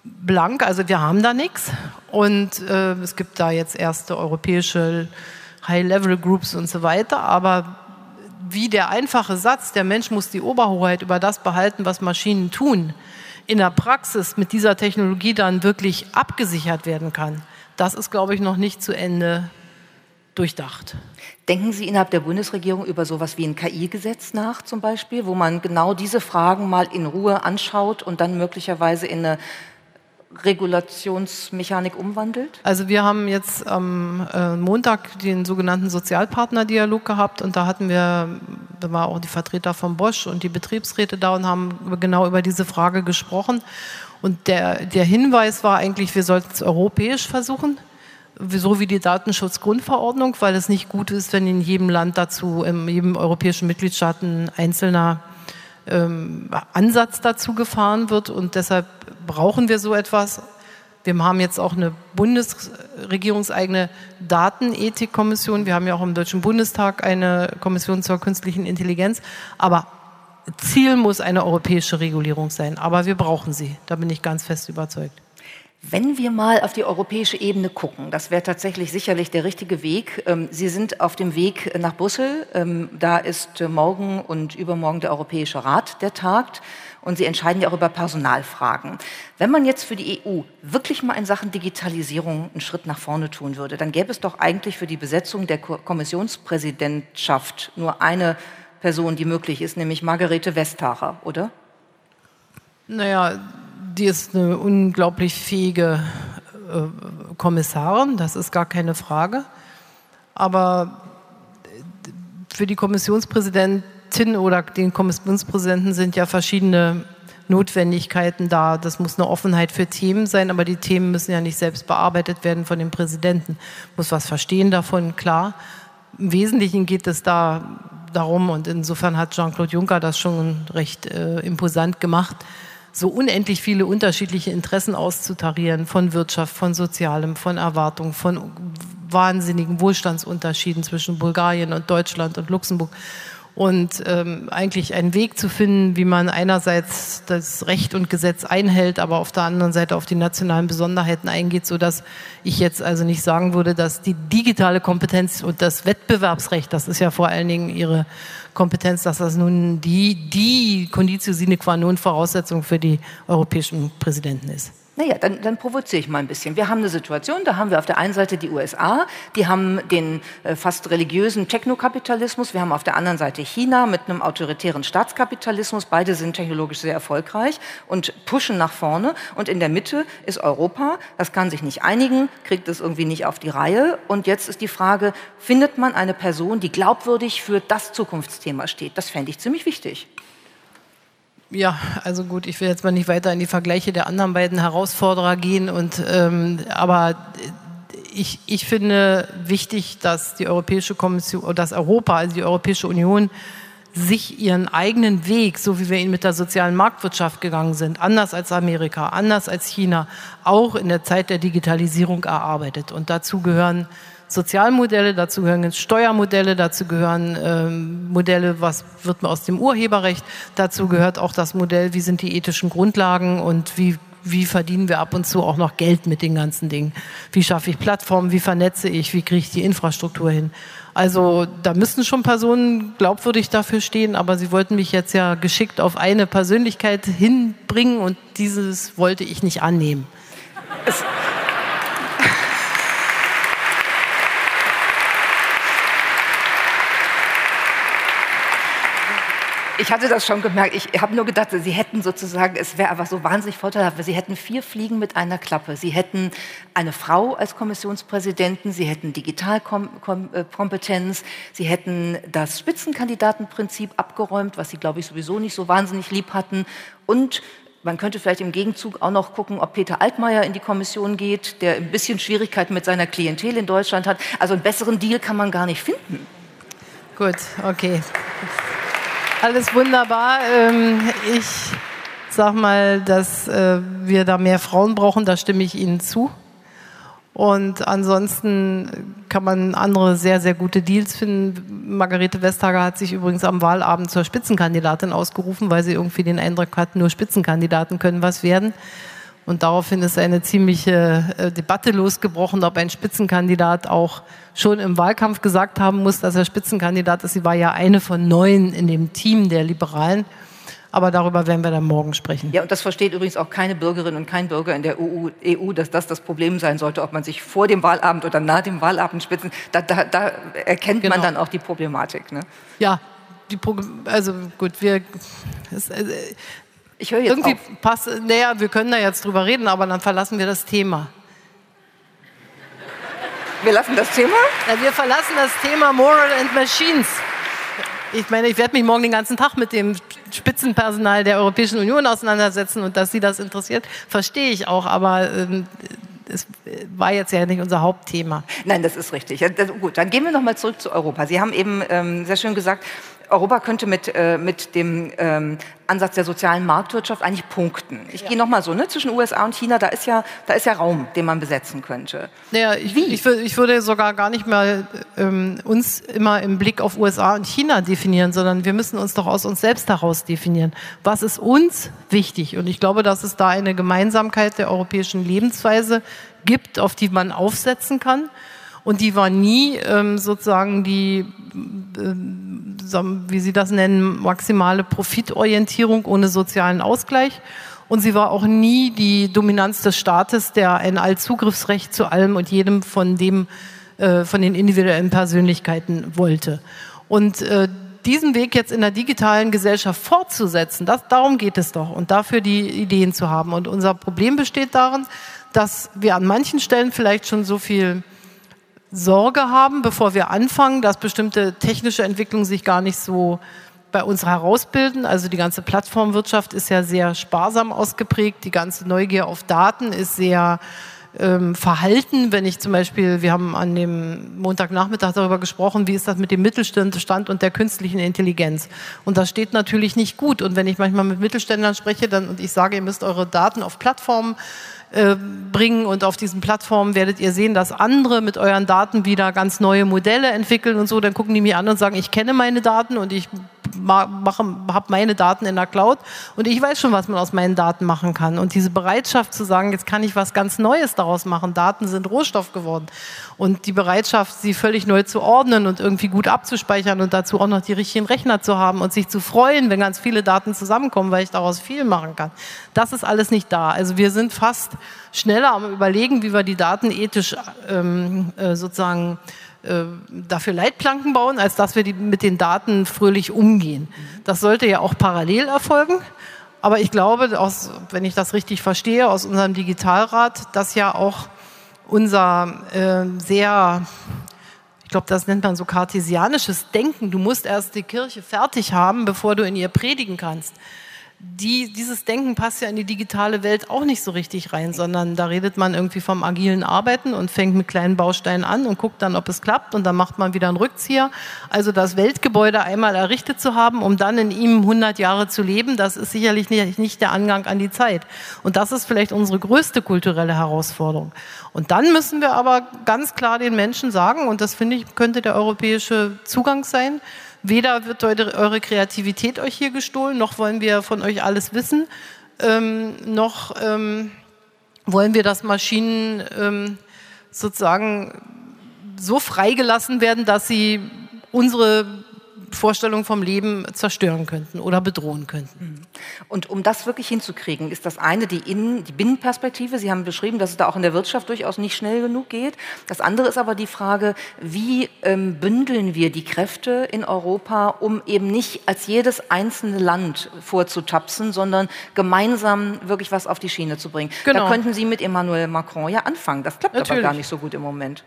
blank. Also wir haben da nichts. Und äh, es gibt da jetzt erste europäische High-Level-Groups und so weiter, aber wie der einfache Satz, der Mensch muss die Oberhoheit über das behalten, was Maschinen tun, in der Praxis mit dieser Technologie dann wirklich abgesichert werden kann, das ist, glaube ich, noch nicht zu Ende durchdacht. Denken Sie innerhalb der Bundesregierung über sowas wie ein KI-Gesetz nach zum Beispiel, wo man genau diese Fragen mal in Ruhe anschaut und dann möglicherweise in eine Regulationsmechanik umwandelt? Also wir haben jetzt am äh, Montag den sogenannten Sozialpartnerdialog gehabt und da hatten wir, da war auch die Vertreter von Bosch und die Betriebsräte da und haben genau über diese Frage gesprochen. Und der, der Hinweis war eigentlich, wir sollten es europäisch versuchen, so wie die Datenschutzgrundverordnung, weil es nicht gut ist, wenn in jedem Land dazu, in jedem europäischen Mitgliedstaat ein einzelner ähm, Ansatz dazu gefahren wird und deshalb brauchen wir so etwas. Wir haben jetzt auch eine bundesregierungseigene Datenethikkommission. Wir haben ja auch im Deutschen Bundestag eine Kommission zur künstlichen Intelligenz. Aber Ziel muss eine europäische Regulierung sein. Aber wir brauchen sie. Da bin ich ganz fest überzeugt. Wenn wir mal auf die europäische Ebene gucken, das wäre tatsächlich sicherlich der richtige Weg. Ähm, Sie sind auf dem Weg nach Brüssel. Ähm, da ist morgen und übermorgen der Europäische Rat, der tagt. Und Sie entscheiden ja auch über Personalfragen. Wenn man jetzt für die EU wirklich mal in Sachen Digitalisierung einen Schritt nach vorne tun würde, dann gäbe es doch eigentlich für die Besetzung der Kommissionspräsidentschaft nur eine Person, die möglich ist, nämlich Margarete Vestager, oder? Naja, die ist eine unglaublich fähige äh, Kommissarin, das ist gar keine Frage. Aber für die Kommissionspräsidentin oder den Kommissionspräsidenten sind ja verschiedene Notwendigkeiten da. Das muss eine Offenheit für Themen sein, aber die Themen müssen ja nicht selbst bearbeitet werden von dem Präsidenten. Muss was verstehen davon, klar. Im Wesentlichen geht es da darum, und insofern hat Jean-Claude Juncker das schon recht äh, imposant gemacht, so unendlich viele unterschiedliche Interessen auszutarieren von Wirtschaft, von Sozialem, von Erwartung, von wahnsinnigen Wohlstandsunterschieden zwischen Bulgarien und Deutschland und Luxemburg. Und ähm, eigentlich einen Weg zu finden, wie man einerseits das Recht und Gesetz einhält, aber auf der anderen Seite auf die nationalen Besonderheiten eingeht, so dass ich jetzt also nicht sagen würde, dass die digitale Kompetenz und das Wettbewerbsrecht, das ist ja vor allen Dingen ihre Kompetenz, dass das nun die, die Conditio sine qua non Voraussetzung für die europäischen Präsidenten ist. Naja, dann, dann provoziere ich mal ein bisschen. Wir haben eine Situation, da haben wir auf der einen Seite die USA, die haben den äh, fast religiösen Technokapitalismus, wir haben auf der anderen Seite China mit einem autoritären Staatskapitalismus, beide sind technologisch sehr erfolgreich und pushen nach vorne und in der Mitte ist Europa, das kann sich nicht einigen, kriegt es irgendwie nicht auf die Reihe und jetzt ist die Frage, findet man eine Person, die glaubwürdig für das Zukunftsthema steht? Das fände ich ziemlich wichtig. Ja, also gut, ich will jetzt mal nicht weiter in die Vergleiche der anderen beiden Herausforderer gehen, und, ähm, aber ich, ich finde wichtig, dass die Europäische Kommission, dass Europa, also die Europäische Union, sich ihren eigenen Weg, so wie wir ihn mit der sozialen Marktwirtschaft gegangen sind, anders als Amerika, anders als China, auch in der Zeit der Digitalisierung erarbeitet. Und dazu gehören Sozialmodelle, dazu gehören Steuermodelle, dazu gehören ähm, Modelle, was wird man aus dem Urheberrecht, dazu gehört auch das Modell, wie sind die ethischen Grundlagen und wie wie verdienen wir ab und zu auch noch Geld mit den ganzen Dingen? Wie schaffe ich Plattformen? Wie vernetze ich? Wie kriege ich die Infrastruktur hin? Also da müssen schon Personen glaubwürdig dafür stehen, aber Sie wollten mich jetzt ja geschickt auf eine Persönlichkeit hinbringen und dieses wollte ich nicht annehmen. Ich hatte das schon gemerkt. Ich habe nur gedacht, Sie hätten sozusagen, es wäre einfach so wahnsinnig vorteilhaft, Sie hätten vier Fliegen mit einer Klappe. Sie hätten eine Frau als Kommissionspräsidenten, Sie hätten Digitalkompetenz, Sie hätten das Spitzenkandidatenprinzip abgeräumt, was Sie, glaube ich, sowieso nicht so wahnsinnig lieb hatten. Und man könnte vielleicht im Gegenzug auch noch gucken, ob Peter Altmaier in die Kommission geht, der ein bisschen Schwierigkeiten mit seiner Klientel in Deutschland hat. Also einen besseren Deal kann man gar nicht finden. Gut, okay. Alles wunderbar. Ähm, ich sag mal, dass äh, wir da mehr Frauen brauchen, da stimme ich Ihnen zu. Und ansonsten kann man andere sehr, sehr gute Deals finden. Margarete Vestager hat sich übrigens am Wahlabend zur Spitzenkandidatin ausgerufen, weil sie irgendwie den Eindruck hat, nur Spitzenkandidaten können was werden. Und daraufhin ist eine ziemliche äh, Debatte losgebrochen, ob ein Spitzenkandidat auch schon im Wahlkampf gesagt haben muss, dass er Spitzenkandidat ist. Sie war ja eine von neun in dem Team der Liberalen. Aber darüber werden wir dann morgen sprechen. Ja, und das versteht übrigens auch keine Bürgerin und kein Bürger in der EU, EU, dass das das Problem sein sollte, ob man sich vor dem Wahlabend oder nach dem Wahlabend spitzen. Da, da, da erkennt genau. man dann auch die Problematik. Ne? Ja, die Pro also gut, wir. Es, äh, ich höre jetzt Irgendwie auf. passt, naja, wir können da jetzt drüber reden, aber dann verlassen wir das Thema. Wir lassen das Thema? Ja, wir verlassen das Thema Moral and Machines. Ich meine, ich werde mich morgen den ganzen Tag mit dem Spitzenpersonal der Europäischen Union auseinandersetzen und dass Sie das interessiert, verstehe ich auch, aber ähm, es war jetzt ja nicht unser Hauptthema. Nein, das ist richtig. Das, gut, dann gehen wir noch mal zurück zu Europa. Sie haben eben ähm, sehr schön gesagt, Europa könnte mit, äh, mit dem ähm, Ansatz der sozialen Marktwirtschaft eigentlich punkten. Ich ja. gehe nochmal so, ne, zwischen USA und China, da ist, ja, da ist ja Raum, den man besetzen könnte. Naja, ich, Wie? Ich, ich würde sogar gar nicht mal ähm, uns immer im Blick auf USA und China definieren, sondern wir müssen uns doch aus uns selbst heraus definieren. Was ist uns wichtig? Und ich glaube, dass es da eine Gemeinsamkeit der europäischen Lebensweise gibt, auf die man aufsetzen kann. Und die war nie ähm, sozusagen die, äh, wie Sie das nennen, maximale Profitorientierung ohne sozialen Ausgleich. Und sie war auch nie die Dominanz des Staates, der ein Allzugriffsrecht zu allem und jedem von dem, äh, von den individuellen Persönlichkeiten wollte. Und äh, diesen Weg jetzt in der digitalen Gesellschaft fortzusetzen, das, darum geht es doch und dafür die Ideen zu haben. Und unser Problem besteht darin, dass wir an manchen Stellen vielleicht schon so viel Sorge haben, bevor wir anfangen, dass bestimmte technische Entwicklungen sich gar nicht so bei uns herausbilden. Also die ganze Plattformwirtschaft ist ja sehr sparsam ausgeprägt. Die ganze Neugier auf Daten ist sehr ähm, verhalten. Wenn ich zum Beispiel, wir haben an dem Montagnachmittag darüber gesprochen, wie ist das mit dem Mittelstand und der künstlichen Intelligenz. Und das steht natürlich nicht gut. Und wenn ich manchmal mit Mittelständlern spreche dann, und ich sage, ihr müsst eure Daten auf Plattformen äh, bringen und auf diesen Plattformen werdet ihr sehen, dass andere mit euren Daten wieder ganz neue Modelle entwickeln und so. Dann gucken die mir an und sagen, ich kenne meine Daten und ich habe meine Daten in der Cloud und ich weiß schon, was man aus meinen Daten machen kann. Und diese Bereitschaft zu sagen, jetzt kann ich was ganz Neues daraus machen. Daten sind Rohstoff geworden. Und die Bereitschaft, sie völlig neu zu ordnen und irgendwie gut abzuspeichern und dazu auch noch die richtigen Rechner zu haben und sich zu freuen, wenn ganz viele Daten zusammenkommen, weil ich daraus viel machen kann. Das ist alles nicht da. Also wir sind fast schneller am Überlegen, wie wir die Daten ethisch ähm, äh, sozusagen dafür Leitplanken bauen, als dass wir die, mit den Daten fröhlich umgehen. Das sollte ja auch parallel erfolgen. Aber ich glaube, aus, wenn ich das richtig verstehe, aus unserem Digitalrat, dass ja auch unser äh, sehr, ich glaube, das nennt man so kartesianisches Denken, du musst erst die Kirche fertig haben, bevor du in ihr predigen kannst die, dieses Denken passt ja in die digitale Welt auch nicht so richtig rein, sondern da redet man irgendwie vom agilen Arbeiten und fängt mit kleinen Bausteinen an und guckt dann, ob es klappt und dann macht man wieder einen Rückzieher. Also das Weltgebäude einmal errichtet zu haben, um dann in ihm 100 Jahre zu leben, das ist sicherlich nicht, nicht der Angang an die Zeit. Und das ist vielleicht unsere größte kulturelle Herausforderung. Und dann müssen wir aber ganz klar den Menschen sagen, und das finde ich, könnte der europäische Zugang sein, Weder wird eure Kreativität euch hier gestohlen, noch wollen wir von euch alles wissen, ähm, noch ähm, wollen wir, dass Maschinen ähm, sozusagen so freigelassen werden, dass sie unsere Vorstellung vom Leben zerstören könnten oder bedrohen könnten. Mhm. Und um das wirklich hinzukriegen, ist das eine die, Innen-, die Binnenperspektive. Sie haben beschrieben, dass es da auch in der Wirtschaft durchaus nicht schnell genug geht. Das andere ist aber die Frage, wie ähm, bündeln wir die Kräfte in Europa, um eben nicht als jedes einzelne Land vorzutapsen, sondern gemeinsam wirklich was auf die Schiene zu bringen. Genau. Da könnten Sie mit Emmanuel Macron ja anfangen. Das klappt Natürlich. aber gar nicht so gut im Moment.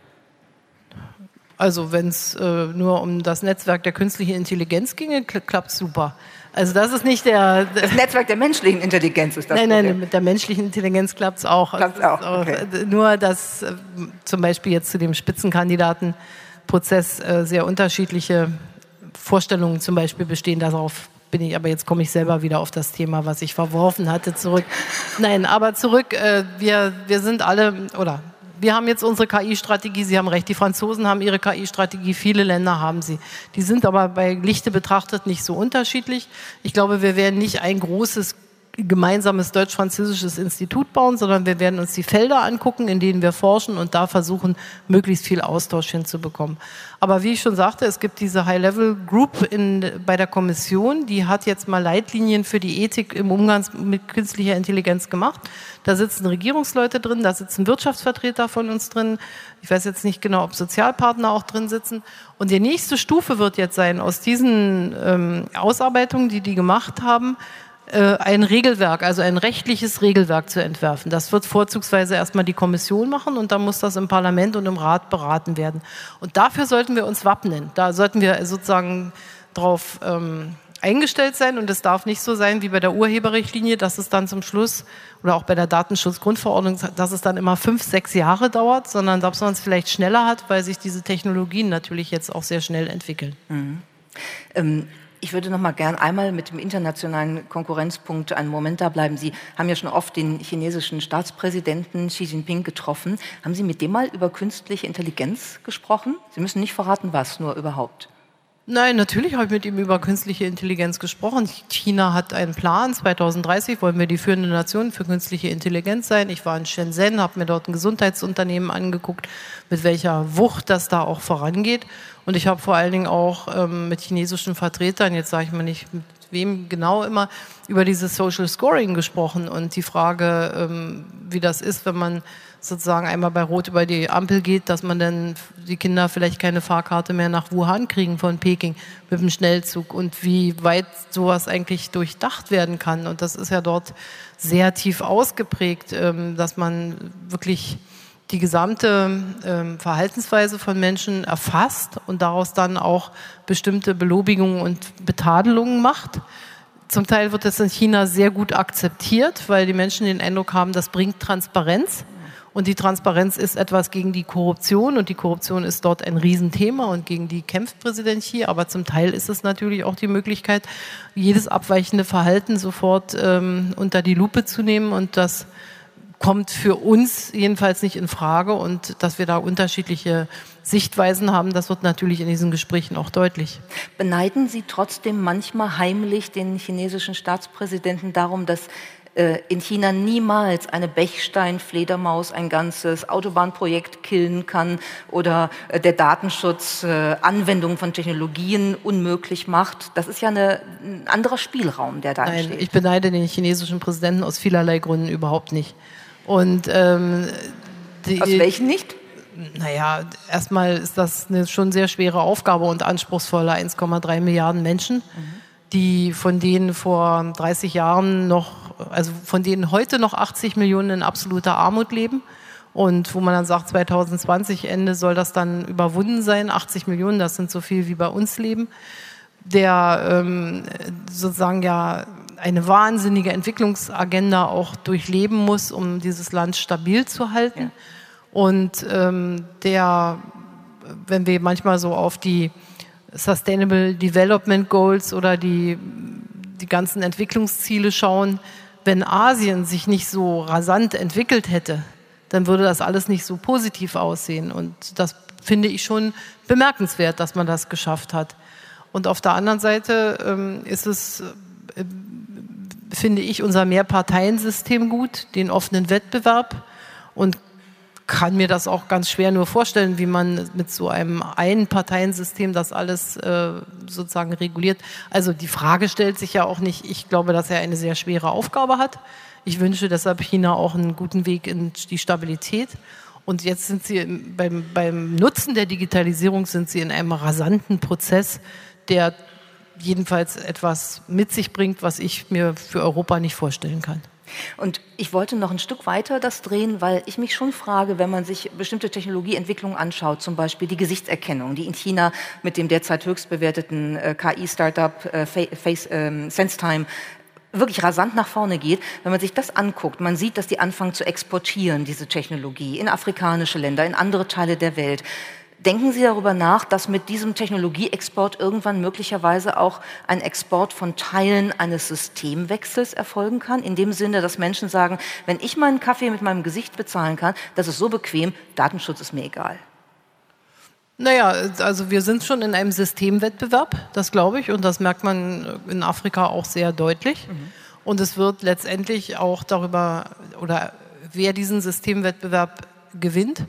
Also wenn es äh, nur um das Netzwerk der künstlichen Intelligenz ginge, klappt super. Also das ist nicht der... Das Netzwerk der menschlichen Intelligenz ist das Nein, Problem. nein, mit der menschlichen Intelligenz klappt es auch. Klappt auch, okay. auch, Nur, dass äh, zum Beispiel jetzt zu dem Spitzenkandidatenprozess äh, sehr unterschiedliche Vorstellungen zum Beispiel bestehen. Darauf bin ich, aber jetzt komme ich selber wieder auf das Thema, was ich verworfen hatte, zurück. Nein, aber zurück, äh, wir, wir sind alle, oder wir haben jetzt unsere KI-Strategie, Sie haben recht, die Franzosen haben ihre KI-Strategie, viele Länder haben sie. Die sind aber bei Lichte betrachtet nicht so unterschiedlich. Ich glaube, wir werden nicht ein großes gemeinsames deutsch-französisches Institut bauen, sondern wir werden uns die Felder angucken, in denen wir forschen und da versuchen, möglichst viel Austausch hinzubekommen. Aber wie ich schon sagte, es gibt diese High-Level-Group bei der Kommission, die hat jetzt mal Leitlinien für die Ethik im Umgang mit künstlicher Intelligenz gemacht. Da sitzen Regierungsleute drin, da sitzen Wirtschaftsvertreter von uns drin. Ich weiß jetzt nicht genau, ob Sozialpartner auch drin sitzen. Und die nächste Stufe wird jetzt sein, aus diesen ähm, Ausarbeitungen, die die gemacht haben, ein Regelwerk, also ein rechtliches Regelwerk zu entwerfen. Das wird vorzugsweise erstmal die Kommission machen und dann muss das im Parlament und im Rat beraten werden. Und dafür sollten wir uns wappnen. Da sollten wir sozusagen drauf ähm, eingestellt sein und es darf nicht so sein wie bei der Urheberrichtlinie, dass es dann zum Schluss oder auch bei der Datenschutzgrundverordnung, dass es dann immer fünf, sechs Jahre dauert, sondern dass man es vielleicht schneller hat, weil sich diese Technologien natürlich jetzt auch sehr schnell entwickeln. Mhm. Ähm ich würde noch mal gern einmal mit dem internationalen Konkurrenzpunkt einen Moment da bleiben. Sie haben ja schon oft den chinesischen Staatspräsidenten Xi Jinping getroffen. Haben Sie mit dem mal über künstliche Intelligenz gesprochen? Sie müssen nicht verraten, was, nur überhaupt. Nein, natürlich habe ich mit ihm über künstliche Intelligenz gesprochen. China hat einen Plan. 2030 wollen wir die führende Nation für künstliche Intelligenz sein. Ich war in Shenzhen, habe mir dort ein Gesundheitsunternehmen angeguckt, mit welcher Wucht das da auch vorangeht. Und ich habe vor allen Dingen auch ähm, mit chinesischen Vertretern, jetzt sage ich mal nicht wem genau immer, über dieses Social Scoring gesprochen und die Frage, ähm, wie das ist, wenn man sozusagen einmal bei Rot über die Ampel geht, dass man dann die Kinder vielleicht keine Fahrkarte mehr nach Wuhan kriegen von Peking mit dem Schnellzug und wie weit sowas eigentlich durchdacht werden kann. Und das ist ja dort sehr tief ausgeprägt, ähm, dass man wirklich die gesamte ähm, Verhaltensweise von Menschen erfasst und daraus dann auch bestimmte Belobigungen und Betadelungen macht. Zum Teil wird das in China sehr gut akzeptiert, weil die Menschen den Eindruck haben, das bringt Transparenz. Und die Transparenz ist etwas gegen die Korruption und die Korruption ist dort ein Riesenthema und gegen die kämpft Präsident Xi. Aber zum Teil ist es natürlich auch die Möglichkeit, jedes abweichende Verhalten sofort ähm, unter die Lupe zu nehmen und das kommt für uns jedenfalls nicht in Frage und dass wir da unterschiedliche Sichtweisen haben, das wird natürlich in diesen Gesprächen auch deutlich. Beneiden Sie trotzdem manchmal heimlich den chinesischen Staatspräsidenten darum, dass äh, in China niemals eine Bechsteinfledermaus ein ganzes Autobahnprojekt killen kann oder äh, der Datenschutz äh, Anwendung von Technologien unmöglich macht. Das ist ja eine, ein anderer Spielraum, der da Nein, entsteht. Ich beneide den chinesischen Präsidenten aus vielerlei Gründen überhaupt nicht. Und ähm, die, aus welchen nicht? Naja, erstmal ist das eine schon sehr schwere Aufgabe und anspruchsvolle 1,3 Milliarden Menschen, mhm. die von denen vor 30 Jahren noch, also von denen heute noch 80 Millionen in absoluter Armut leben. Und wo man dann sagt, 2020 Ende soll das dann überwunden sein. 80 Millionen, das sind so viel wie bei uns leben. Der ähm, sozusagen ja eine wahnsinnige Entwicklungsagenda auch durchleben muss, um dieses Land stabil zu halten. Ja. Und ähm, der, wenn wir manchmal so auf die Sustainable Development Goals oder die, die ganzen Entwicklungsziele schauen, wenn Asien sich nicht so rasant entwickelt hätte, dann würde das alles nicht so positiv aussehen. Und das finde ich schon bemerkenswert, dass man das geschafft hat. Und auf der anderen Seite ähm, ist es, äh, finde ich, unser Mehrparteiensystem gut, den offenen Wettbewerb und kann mir das auch ganz schwer nur vorstellen, wie man mit so einem Einparteiensystem das alles äh, sozusagen reguliert. Also die Frage stellt sich ja auch nicht. Ich glaube, dass er eine sehr schwere Aufgabe hat. Ich wünsche deshalb China auch einen guten Weg in die Stabilität. Und jetzt sind sie beim, beim Nutzen der Digitalisierung sind sie in einem rasanten Prozess, der jedenfalls etwas mit sich bringt, was ich mir für Europa nicht vorstellen kann. Und ich wollte noch ein Stück weiter das drehen, weil ich mich schon frage, wenn man sich bestimmte Technologieentwicklungen anschaut, zum Beispiel die Gesichtserkennung, die in China mit dem derzeit höchst bewerteten äh, KI-Startup äh, Face, äh, SenseTime wirklich rasant nach vorne geht, wenn man sich das anguckt, man sieht, dass die anfangen zu exportieren, diese Technologie, in afrikanische Länder, in andere Teile der Welt. Denken Sie darüber nach, dass mit diesem Technologieexport irgendwann möglicherweise auch ein Export von Teilen eines Systemwechsels erfolgen kann? In dem Sinne, dass Menschen sagen, wenn ich meinen Kaffee mit meinem Gesicht bezahlen kann, das ist so bequem, Datenschutz ist mir egal. Naja, also wir sind schon in einem Systemwettbewerb, das glaube ich, und das merkt man in Afrika auch sehr deutlich. Mhm. Und es wird letztendlich auch darüber, oder wer diesen Systemwettbewerb gewinnt,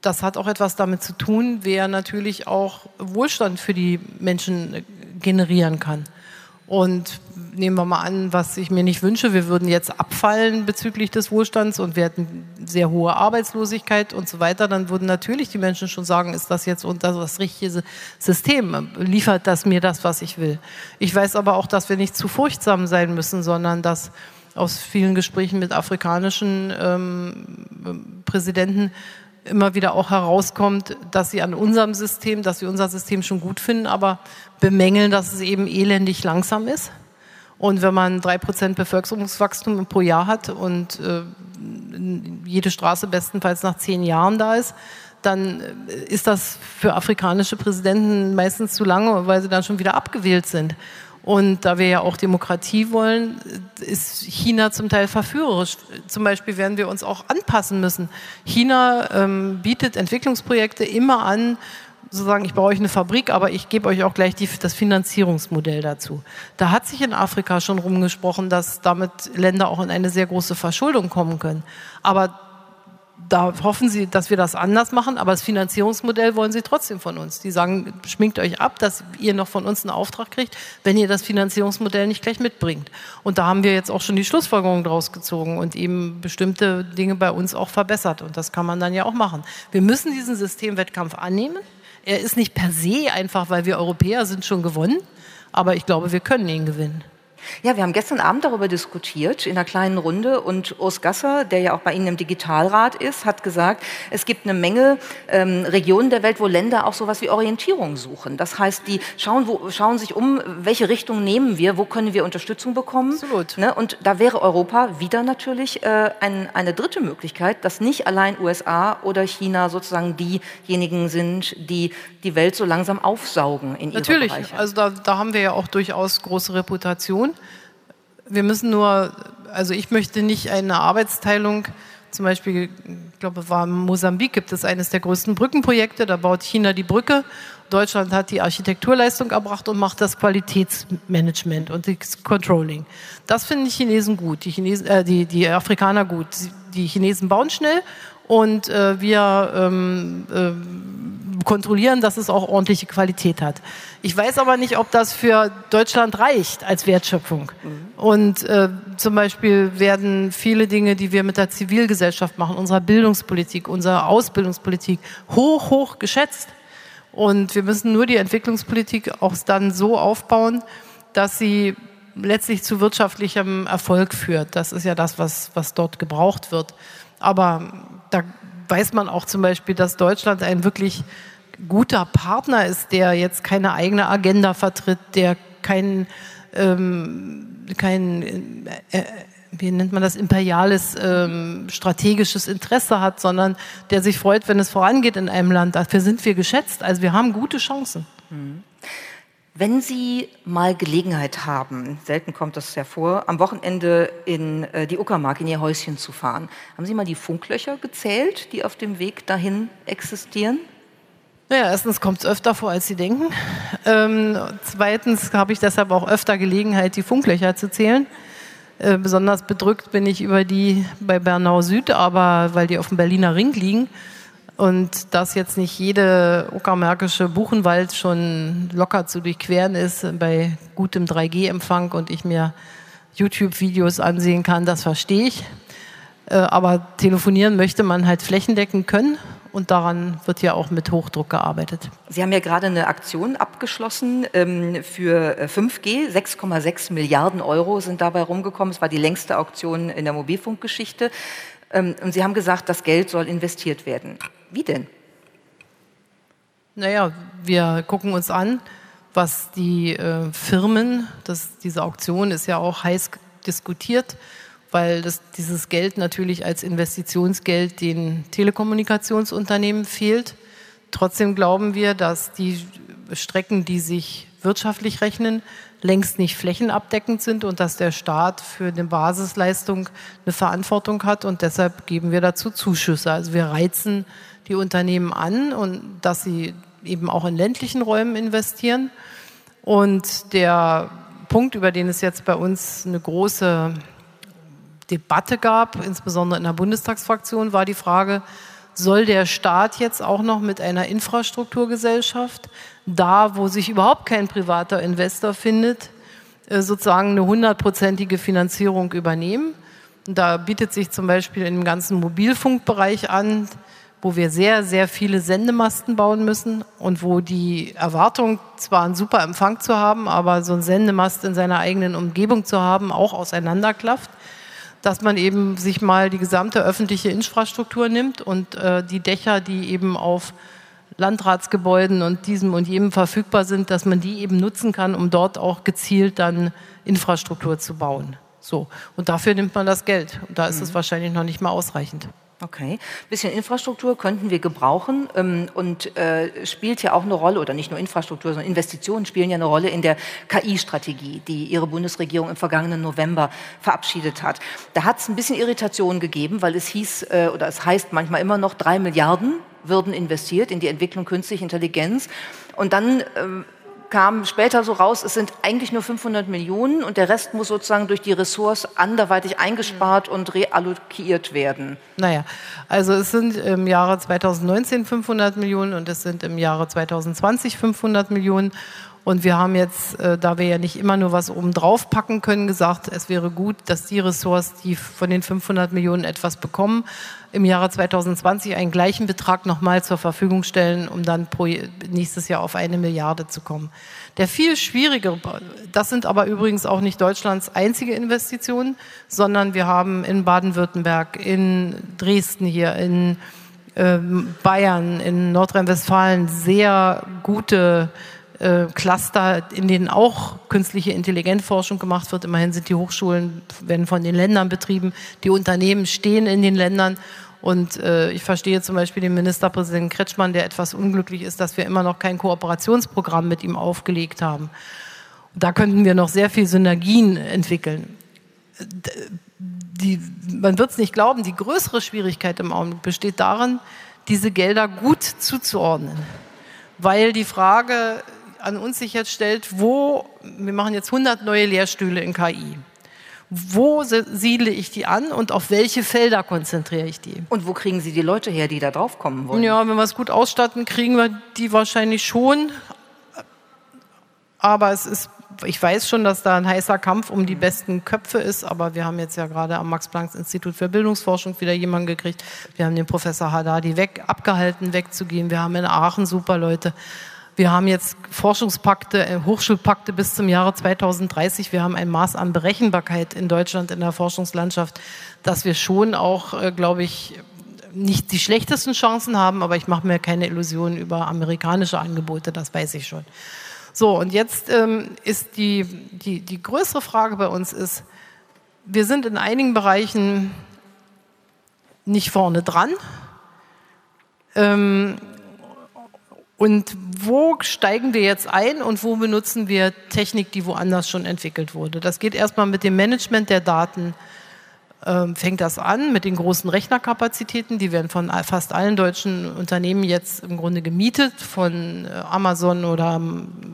das hat auch etwas damit zu tun, wer natürlich auch Wohlstand für die Menschen generieren kann. Und nehmen wir mal an, was ich mir nicht wünsche, wir würden jetzt abfallen bezüglich des Wohlstands und wir hätten sehr hohe Arbeitslosigkeit und so weiter, dann würden natürlich die Menschen schon sagen, ist das jetzt unter das richtige System? Liefert das mir das, was ich will? Ich weiß aber auch, dass wir nicht zu furchtsam sein müssen, sondern dass aus vielen Gesprächen mit afrikanischen ähm, Präsidenten immer wieder auch herauskommt, dass sie an unserem System, dass sie unser System schon gut finden, aber bemängeln, dass es eben elendig langsam ist. Und wenn man drei Prozent Bevölkerungswachstum pro Jahr hat und äh, jede Straße bestenfalls nach zehn Jahren da ist, dann äh, ist das für afrikanische Präsidenten meistens zu lange, weil sie dann schon wieder abgewählt sind. Und da wir ja auch Demokratie wollen, ist China zum Teil verführerisch. Zum Beispiel werden wir uns auch anpassen müssen. China ähm, bietet Entwicklungsprojekte immer an, sozusagen, ich baue euch eine Fabrik, aber ich gebe euch auch gleich die, das Finanzierungsmodell dazu. Da hat sich in Afrika schon rumgesprochen, dass damit Länder auch in eine sehr große Verschuldung kommen können. Aber da hoffen sie, dass wir das anders machen, aber das Finanzierungsmodell wollen sie trotzdem von uns. Die sagen, schminkt euch ab, dass ihr noch von uns einen Auftrag kriegt, wenn ihr das Finanzierungsmodell nicht gleich mitbringt. Und da haben wir jetzt auch schon die Schlussfolgerung draus gezogen und eben bestimmte Dinge bei uns auch verbessert. Und das kann man dann ja auch machen. Wir müssen diesen Systemwettkampf annehmen. Er ist nicht per se einfach, weil wir Europäer sind, schon gewonnen. Aber ich glaube, wir können ihn gewinnen. Ja, wir haben gestern Abend darüber diskutiert in einer kleinen Runde und Urs Gasser, der ja auch bei Ihnen im Digitalrat ist, hat gesagt, es gibt eine Menge ähm, Regionen der Welt, wo Länder auch sowas wie Orientierung suchen. Das heißt, die schauen, wo, schauen sich um, welche Richtung nehmen wir, wo können wir Unterstützung bekommen. Absolut. Ne? Und da wäre Europa wieder natürlich äh, ein, eine dritte Möglichkeit, dass nicht allein USA oder China sozusagen diejenigen sind, die die Welt so langsam aufsaugen in ihre Natürlich, also da, da haben wir ja auch durchaus große Reputation. Wir müssen nur also ich möchte nicht eine Arbeitsteilung, zum Beispiel, ich glaube, war in Mosambik gibt es eines der größten Brückenprojekte, da baut China die Brücke. Deutschland hat die Architekturleistung erbracht und macht das Qualitätsmanagement und das Controlling. Das finden die Chinesen gut, die, Chinesen, äh, die, die Afrikaner gut. Die Chinesen bauen schnell und äh, wir ähm, äh, kontrollieren, dass es auch ordentliche Qualität hat. Ich weiß aber nicht, ob das für Deutschland reicht als Wertschöpfung. Mhm. Und äh, zum Beispiel werden viele Dinge, die wir mit der Zivilgesellschaft machen, unserer Bildungspolitik, unserer Ausbildungspolitik, hoch, hoch geschätzt. Und wir müssen nur die Entwicklungspolitik auch dann so aufbauen, dass sie letztlich zu wirtschaftlichem Erfolg führt. Das ist ja das, was, was dort gebraucht wird. Aber weiß man auch zum Beispiel, dass Deutschland ein wirklich guter Partner ist, der jetzt keine eigene Agenda vertritt, der kein, ähm, kein äh, wie nennt man das, imperiales ähm, strategisches Interesse hat, sondern der sich freut, wenn es vorangeht in einem Land. Dafür sind wir geschätzt. Also wir haben gute Chancen. Mhm. Wenn Sie mal Gelegenheit haben, selten kommt das ja vor, am Wochenende in äh, die Uckermark, in Ihr Häuschen zu fahren, haben Sie mal die Funklöcher gezählt, die auf dem Weg dahin existieren? Naja, erstens kommt es öfter vor, als Sie denken. Ähm, zweitens habe ich deshalb auch öfter Gelegenheit, die Funklöcher zu zählen. Äh, besonders bedrückt bin ich über die bei Bernau Süd, aber weil die auf dem Berliner Ring liegen und dass jetzt nicht jede uckermärkische Buchenwald schon locker zu durchqueren ist bei gutem 3G-Empfang und ich mir YouTube-Videos ansehen kann, das verstehe ich. Äh, aber telefonieren möchte man halt flächendeckend können und daran wird ja auch mit Hochdruck gearbeitet. Sie haben ja gerade eine Aktion abgeschlossen ähm, für 5G. 6,6 Milliarden Euro sind dabei rumgekommen. Es war die längste Auktion in der Mobilfunkgeschichte. Ähm, und Sie haben gesagt, das Geld soll investiert werden. Wie denn? Naja, wir gucken uns an, was die äh, Firmen, das, diese Auktion ist ja auch heiß diskutiert, weil das, dieses Geld natürlich als Investitionsgeld den Telekommunikationsunternehmen fehlt. Trotzdem glauben wir, dass die Strecken, die sich wirtschaftlich rechnen, längst nicht flächenabdeckend sind und dass der Staat für eine Basisleistung eine Verantwortung hat und deshalb geben wir dazu Zuschüsse. Also wir reizen die Unternehmen an und dass sie eben auch in ländlichen Räumen investieren. Und der Punkt, über den es jetzt bei uns eine große Debatte gab, insbesondere in der Bundestagsfraktion, war die Frage, soll der Staat jetzt auch noch mit einer Infrastrukturgesellschaft, da wo sich überhaupt kein privater Investor findet, äh, sozusagen eine hundertprozentige Finanzierung übernehmen? Da bietet sich zum Beispiel im ganzen Mobilfunkbereich an, wo wir sehr, sehr viele Sendemasten bauen müssen und wo die Erwartung, zwar einen super Empfang zu haben, aber so ein Sendemast in seiner eigenen Umgebung zu haben, auch auseinanderklafft dass man eben sich mal die gesamte öffentliche Infrastruktur nimmt und äh, die Dächer, die eben auf Landratsgebäuden und diesem und jenem verfügbar sind, dass man die eben nutzen kann, um dort auch gezielt dann Infrastruktur zu bauen. So. Und dafür nimmt man das Geld. Und da ist mhm. es wahrscheinlich noch nicht mal ausreichend. Okay, ein bisschen Infrastruktur könnten wir gebrauchen ähm, und äh, spielt ja auch eine Rolle, oder nicht nur Infrastruktur, sondern Investitionen spielen ja eine Rolle in der KI-Strategie, die Ihre Bundesregierung im vergangenen November verabschiedet hat. Da hat es ein bisschen Irritation gegeben, weil es hieß, äh, oder es heißt manchmal immer noch, drei Milliarden würden investiert in die Entwicklung künstlicher Intelligenz. Und dann ähm, kam später so raus, es sind eigentlich nur 500 Millionen und der Rest muss sozusagen durch die Ressorts anderweitig eingespart und reallokiert werden. Naja, also es sind im Jahre 2019 500 Millionen und es sind im Jahre 2020 500 Millionen. Und wir haben jetzt, äh, da wir ja nicht immer nur was oben drauf packen können, gesagt, es wäre gut, dass die Ressorts, die von den 500 Millionen etwas bekommen, im Jahre 2020 einen gleichen Betrag nochmal zur Verfügung stellen, um dann nächstes Jahr auf eine Milliarde zu kommen. Der viel schwierigere, das sind aber übrigens auch nicht Deutschlands einzige Investitionen, sondern wir haben in Baden-Württemberg, in Dresden hier, in äh, Bayern, in Nordrhein-Westfalen sehr gute äh, Cluster, in denen auch künstliche Intelligenzforschung gemacht wird. Immerhin sind die Hochschulen, werden von den Ländern betrieben. Die Unternehmen stehen in den Ländern. Und äh, ich verstehe zum Beispiel den Ministerpräsidenten Kretschmann, der etwas unglücklich ist, dass wir immer noch kein Kooperationsprogramm mit ihm aufgelegt haben. Da könnten wir noch sehr viel Synergien entwickeln. die, man wird es nicht glauben, die größere Schwierigkeit im Augenblick besteht darin, diese Gelder gut zuzuordnen. Weil die Frage an uns sich jetzt stellt, wo, wir machen jetzt 100 neue Lehrstühle in KI. Wo siedle ich die an und auf welche Felder konzentriere ich die? Und wo kriegen Sie die Leute her, die da drauf kommen wollen? Ja, wenn wir es gut ausstatten, kriegen wir die wahrscheinlich schon. Aber es ist, ich weiß schon, dass da ein heißer Kampf um die besten Köpfe ist, aber wir haben jetzt ja gerade am Max-Planck-Institut für Bildungsforschung wieder jemanden gekriegt. Wir haben den Professor Haddadi weg, abgehalten, wegzugehen. Wir haben in Aachen super Leute. Wir haben jetzt Forschungspakte, äh, Hochschulpakte bis zum Jahre 2030. Wir haben ein Maß an Berechenbarkeit in Deutschland in der Forschungslandschaft, dass wir schon auch, äh, glaube ich, nicht die schlechtesten Chancen haben, aber ich mache mir keine Illusionen über amerikanische Angebote, das weiß ich schon. So, und jetzt ähm, ist die, die, die größere Frage bei uns ist, wir sind in einigen Bereichen nicht vorne dran. Ähm, und wo steigen wir jetzt ein und wo benutzen wir Technik, die woanders schon entwickelt wurde? Das geht erstmal mit dem Management der Daten, ähm, fängt das an, mit den großen Rechnerkapazitäten, die werden von fast allen deutschen Unternehmen jetzt im Grunde gemietet, von äh, Amazon oder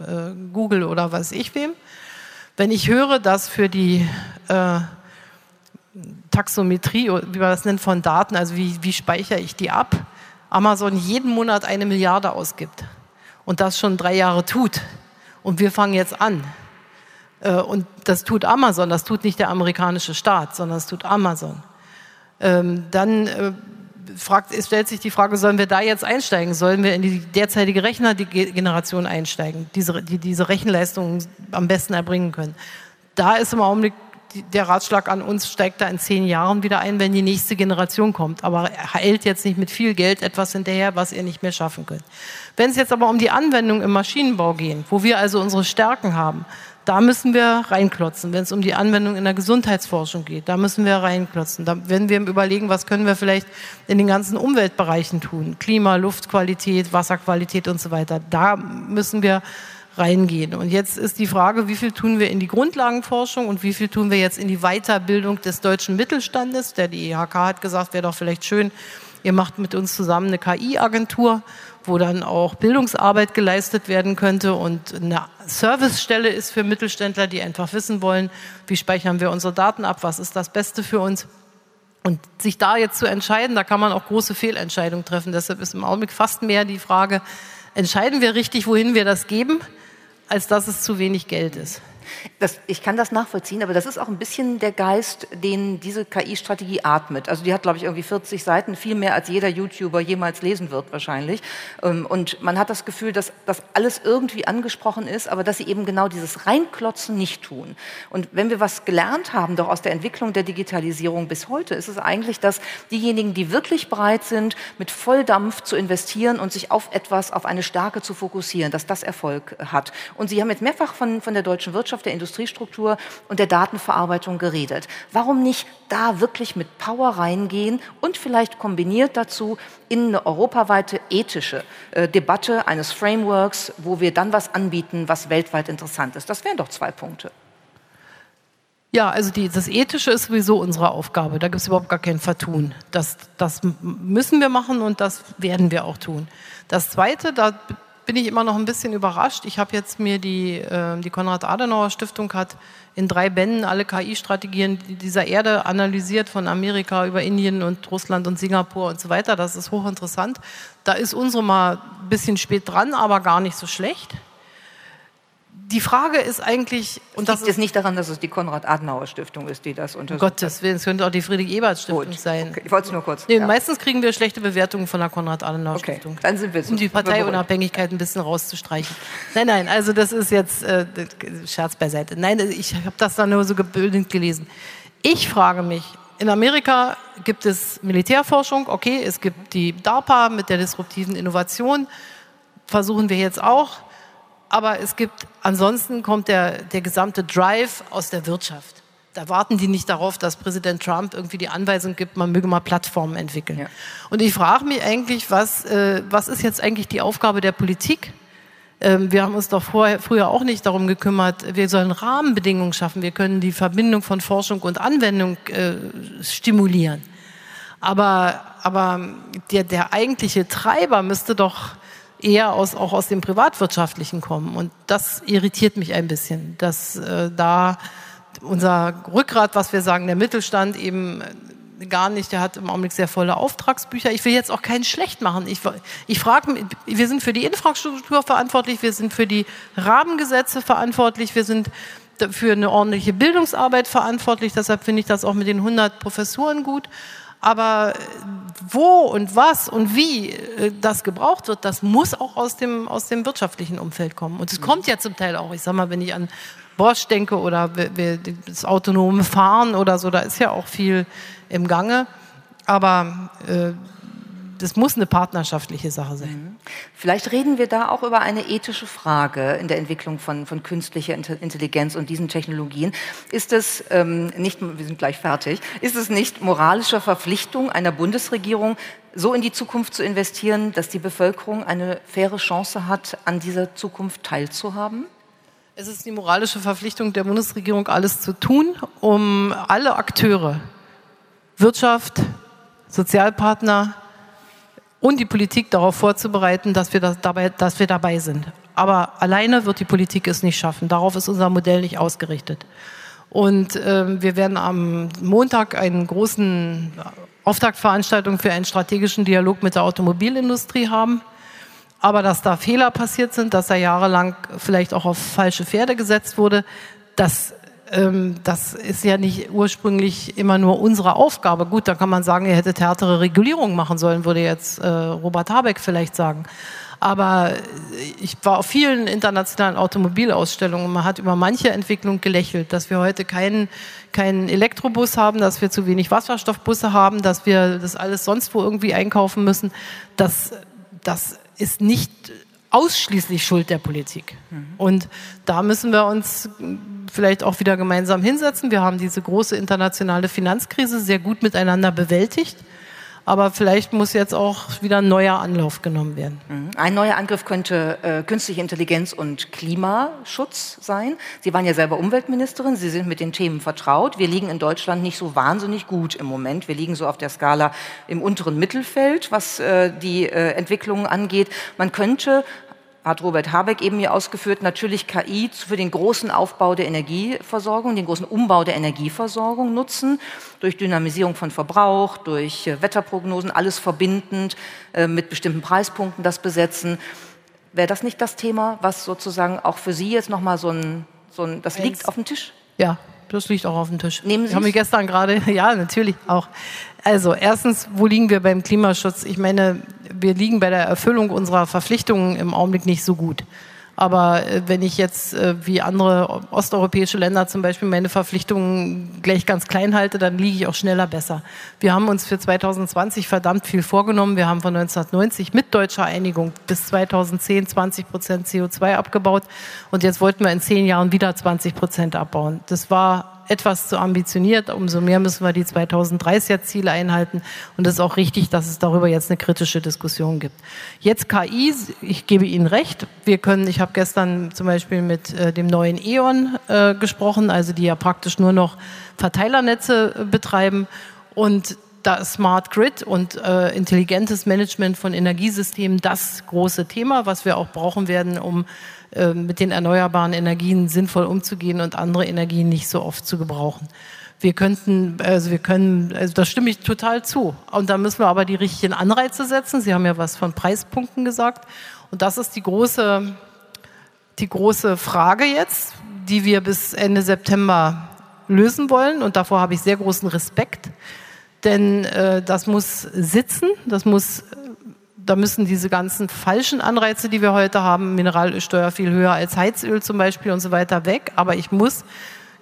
äh, Google oder was ich wem. Wenn ich höre, dass für die äh, Taxometrie, wie man das nennt, von Daten, also wie, wie speichere ich die ab, Amazon jeden Monat eine Milliarde ausgibt und das schon drei Jahre tut und wir fangen jetzt an. Äh, und das tut Amazon, das tut nicht der amerikanische Staat, sondern das tut Amazon. Ähm, dann äh, fragt, stellt sich die Frage, sollen wir da jetzt einsteigen? Sollen wir in die derzeitige Rechnergeneration einsteigen, die diese Rechenleistungen am besten erbringen können? Da ist im Augenblick der Ratschlag an uns steigt da in zehn Jahren wieder ein, wenn die nächste Generation kommt. Aber er hält jetzt nicht mit viel Geld etwas hinterher, was ihr nicht mehr schaffen könnt. Wenn es jetzt aber um die Anwendung im Maschinenbau geht, wo wir also unsere Stärken haben, da müssen wir reinklotzen. Wenn es um die Anwendung in der Gesundheitsforschung geht, da müssen wir reinklotzen. Da werden wir überlegen, was können wir vielleicht in den ganzen Umweltbereichen tun. Klima, Luftqualität, Wasserqualität und so weiter. Da müssen wir reingehen. Und jetzt ist die Frage, wie viel tun wir in die Grundlagenforschung und wie viel tun wir jetzt in die Weiterbildung des deutschen Mittelstandes? Der IHK hat gesagt, wäre doch vielleicht schön, ihr macht mit uns zusammen eine KI-Agentur, wo dann auch Bildungsarbeit geleistet werden könnte und eine Servicestelle ist für Mittelständler, die einfach wissen wollen, wie speichern wir unsere Daten ab, was ist das Beste für uns. Und sich da jetzt zu entscheiden, da kann man auch große Fehlentscheidungen treffen. Deshalb ist im Augenblick fast mehr die Frage, entscheiden wir richtig, wohin wir das geben? Als dass es zu wenig Geld ist. Das, ich kann das nachvollziehen, aber das ist auch ein bisschen der Geist, den diese KI-Strategie atmet. Also die hat, glaube ich, irgendwie 40 Seiten, viel mehr als jeder YouTuber jemals lesen wird wahrscheinlich. Ähm, und man hat das Gefühl, dass das alles irgendwie angesprochen ist, aber dass sie eben genau dieses Reinklotzen nicht tun. Und wenn wir was gelernt haben, doch aus der Entwicklung der Digitalisierung bis heute, ist es eigentlich, dass diejenigen, die wirklich bereit sind, mit Volldampf zu investieren und sich auf etwas, auf eine Stärke zu fokussieren, dass das Erfolg hat. Und Sie haben jetzt mehrfach von, von der deutschen Wirtschaft der Industriestruktur und der Datenverarbeitung geredet. Warum nicht da wirklich mit Power reingehen und vielleicht kombiniert dazu in eine europaweite ethische äh, Debatte eines Frameworks, wo wir dann was anbieten, was weltweit interessant ist? Das wären doch zwei Punkte. Ja, also die, das Ethische ist sowieso unsere Aufgabe. Da gibt es überhaupt gar kein Vertun. Das, das müssen wir machen und das werden wir auch tun. Das Zweite, da bin ich immer noch ein bisschen überrascht. Ich habe jetzt mir die, äh, die Konrad-Adenauer-Stiftung hat in drei Bänden alle KI-Strategien dieser Erde analysiert, von Amerika über Indien und Russland und Singapur und so weiter. Das ist hochinteressant. Da ist unsere mal ein bisschen spät dran, aber gar nicht so schlecht die Frage ist eigentlich, und das liegt jetzt nicht daran, dass es die Konrad-Adenauer-Stiftung ist, die das untersucht. Um Gottes Willen, es könnte auch die Friedrich-Ebert-Stiftung sein. Okay. Ich wollte es nur kurz. Nee, ja. Meistens kriegen wir schlechte Bewertungen von der Konrad-Adenauer-Stiftung. Okay. Dann sind wir Um die Parteiunabhängigkeit ein bisschen rauszustreichen. nein, nein, also das ist jetzt äh, Scherz beiseite. Nein, ich habe das dann nur so gebildet gelesen. Ich frage mich, in Amerika gibt es Militärforschung, okay, es gibt die DARPA mit der disruptiven Innovation, versuchen wir jetzt auch aber es gibt, ansonsten kommt der, der gesamte Drive aus der Wirtschaft. Da warten die nicht darauf, dass Präsident Trump irgendwie die Anweisung gibt, man möge mal Plattformen entwickeln. Ja. Und ich frage mich eigentlich, was, äh, was ist jetzt eigentlich die Aufgabe der Politik, Ähm, wir haben uns doch vorher, früher auch nicht darum gekümmert, wir sollen Rahmenbedingungen schaffen, wir können die Verbindung von Forschung und Anwendung äh, stimulieren. Aber, aber der, der eigentliche Treiber müsste doch eher aus, auch aus dem Privatwirtschaftlichen kommen. Und das irritiert mich ein bisschen, dass äh, da unser Rückgrat, was wir sagen, der Mittelstand eben gar nicht, der hat im Augenblick sehr volle Auftragsbücher. Ich will jetzt auch keinen schlecht machen. Ich, ich frage, wir sind für die Infrastruktur verantwortlich, wir sind für die Rahmengesetze verantwortlich, wir sind für eine ordentliche Bildungsarbeit verantwortlich. Deshalb finde ich das auch mit den 100 Professuren gut. Aber wo und was und wie äh, das gebraucht wird, das muss auch aus dem, aus dem wirtschaftlichen Umfeld kommen. Und es kommt ja zum Teil auch. Ich sage mal, wenn ich an Bosch denke oder das autonome Fahren oder so, da ist ja auch viel im Gange. Aber äh, das muss eine partnerschaftliche Sache sein. Mhm. Vielleicht reden wir da auch über eine ethische Frage in der Entwicklung von, von künstlicher Intelligenz und diesen Technologien. Ist es ähm, nicht, wir sind gleich fertig, ist es nicht moralische Verpflichtung einer Bundesregierung, so in die Zukunft zu investieren, dass die Bevölkerung eine faire Chance hat, an dieser Zukunft teilzuhaben? Es ist die moralische Verpflichtung der Bundesregierung, alles zu tun, um alle Akteure, Wirtschaft, Sozialpartner und die Politik darauf vorzubereiten, dass wir, das dabei, dass wir dabei sind. Aber alleine wird die Politik es nicht schaffen. Darauf ist unser Modell nicht ausgerichtet. Und äh, wir werden am Montag einen großen Auftaktveranstaltung für einen strategischen Dialog mit der Automobilindustrie haben. Aber dass da Fehler passiert sind, dass da jahrelang vielleicht auch auf falsche Pferde gesetzt wurde, das, ähm, das ist ja nicht ursprünglich immer nur unsere Aufgabe. Gut, da kann man sagen, ihr hättet härtere Regulierung machen sollen, würde jetzt äh, Robert Habeck vielleicht sagen. Aber ich war auf vielen internationalen Automobilausstellungen und man hat über manche Entwicklung gelächelt, dass wir heute keinen, keinen Elektrobus haben, dass wir zu wenig Wasserstoffbusse haben, dass wir das alles sonst wo irgendwie einkaufen müssen. Das, das ist nicht ausschließlich Schuld der Politik. Mhm. Und da müssen wir uns vielleicht auch wieder gemeinsam hinsetzen. Wir haben diese große internationale Finanzkrise sehr gut miteinander bewältigt. Aber vielleicht muss jetzt auch wieder ein neuer Anlauf genommen werden. Mhm. Ein neuer Angriff könnte äh, künstliche Intelligenz und Klimaschutz sein. Sie waren ja selber Umweltministerin, Sie sind mit den Themen vertraut. Wir liegen in Deutschland nicht so wahnsinnig gut im Moment. Wir liegen so auf der Skala im unteren Mittelfeld, was äh, die äh, Entwicklungen angeht. Man könnte hat Robert Habeck eben hier ausgeführt, natürlich KI für den großen Aufbau der Energieversorgung, den großen Umbau der Energieversorgung nutzen, durch Dynamisierung von Verbrauch, durch äh, Wetterprognosen, alles verbindend, äh, mit bestimmten Preispunkten das besetzen. Wäre das nicht das Thema, was sozusagen auch für Sie jetzt nochmal so ein, so ein, das liegt auf dem Tisch? Ja, das liegt auch auf dem Tisch. Nehmen Sie haben wir gestern gerade, ja, natürlich auch. Also erstens, wo liegen wir beim Klimaschutz? Ich meine, wir liegen bei der Erfüllung unserer Verpflichtungen im Augenblick nicht so gut. Aber äh, wenn ich jetzt äh, wie andere osteuropäische Länder zum Beispiel meine Verpflichtungen gleich ganz klein halte, dann liege ich auch schneller besser. Wir haben uns für 2020 verdammt viel vorgenommen. Wir haben von 1990 mit deutscher Einigung bis 2010 20 Prozent CO2 abgebaut und jetzt wollten wir in zehn Jahren wieder 20 Prozent abbauen. Das war etwas zu ambitioniert. Umso mehr müssen wir die 2030er Ziele einhalten. Und es ist auch richtig, dass es darüber jetzt eine kritische Diskussion gibt. Jetzt KI, ich gebe Ihnen recht. Wir können, ich habe gestern zum Beispiel mit äh, dem neuen E.ON äh, gesprochen, also die ja praktisch nur noch Verteilernetze äh, betreiben. Und da Smart Grid und äh, intelligentes Management von Energiesystemen das große Thema, was wir auch brauchen werden, um mit den erneuerbaren Energien sinnvoll umzugehen und andere Energien nicht so oft zu gebrauchen. Wir könnten, also wir können, also da stimme ich total zu. Und da müssen wir aber die richtigen Anreize setzen. Sie haben ja was von Preispunkten gesagt. Und das ist die große, die große Frage jetzt, die wir bis Ende September lösen wollen. Und davor habe ich sehr großen Respekt. Denn äh, das muss sitzen, das muss da müssen diese ganzen falschen Anreize, die wir heute haben, Mineralölsteuer viel höher als Heizöl zum Beispiel und so weiter, weg. Aber ich muss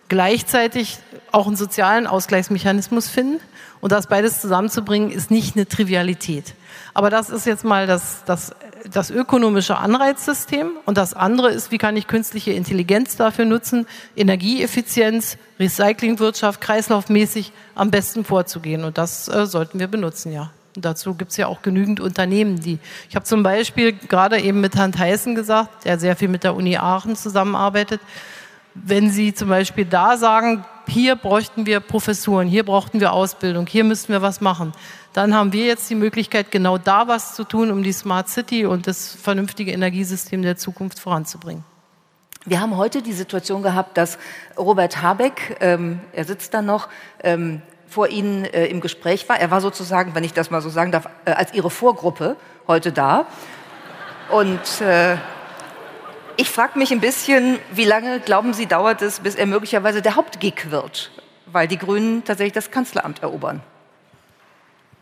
gleichzeitig auch einen sozialen Ausgleichsmechanismus finden. Und das beides zusammenzubringen, ist nicht eine Trivialität. Aber das ist jetzt mal das, das, das ökonomische Anreizsystem. Und das andere ist, wie kann ich künstliche Intelligenz dafür nutzen, Energieeffizienz, Recyclingwirtschaft, kreislaufmäßig am besten vorzugehen. Und das äh, sollten wir benutzen, ja. Dazu gibt es ja auch genügend Unternehmen, die. Ich habe zum Beispiel gerade eben mit Herrn Theissen gesagt, der sehr viel mit der Uni Aachen zusammenarbeitet. Wenn Sie zum Beispiel da sagen, hier bräuchten wir Professuren, hier brauchten wir Ausbildung, hier müssten wir was machen, dann haben wir jetzt die Möglichkeit, genau da was zu tun, um die Smart City und das vernünftige Energiesystem der Zukunft voranzubringen. Wir haben heute die Situation gehabt, dass Robert Habeck, ähm, er sitzt da noch, ähm, vor Ihnen äh, im Gespräch war. Er war sozusagen, wenn ich das mal so sagen darf, äh, als Ihre Vorgruppe heute da. Und äh, ich frage mich ein bisschen, wie lange, glauben Sie, dauert es, bis er möglicherweise der Hauptgig wird, weil die Grünen tatsächlich das Kanzleramt erobern?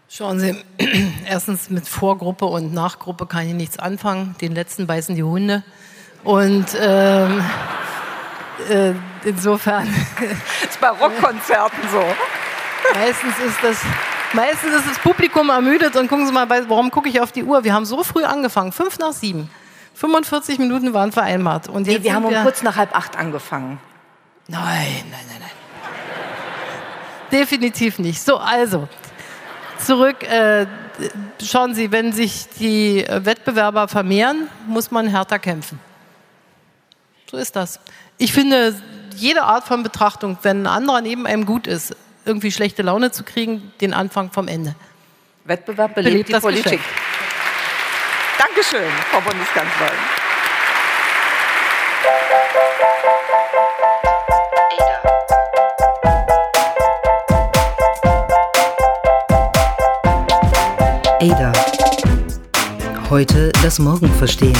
Schauen Sie, erstens mit Vorgruppe und Nachgruppe kann ich nichts anfangen. Den letzten beißen die Hunde. Und ähm, äh, insofern. Das ist bei Rockkonzerten so. Meistens ist das, meistens ist das Publikum ermüdet und gucken Sie mal, warum gucke ich auf die Uhr? Wir haben so früh angefangen, fünf nach sieben. 45 Minuten waren vereinbart. Und jetzt nee, wir haben um kurz nach halb acht angefangen. Nein, nein, nein, nein. Definitiv nicht. So, also, zurück. Äh, schauen Sie, wenn sich die Wettbewerber vermehren, muss man härter kämpfen. So ist das. Ich finde, jede Art von Betrachtung, wenn ein anderer neben einem gut ist, irgendwie schlechte Laune zu kriegen, den Anfang vom Ende. Wettbewerb belebt, belebt die Politik. Geschäft. Dankeschön, Frau Bundeskanzlerin. Ada. Heute das Morgen verstehen.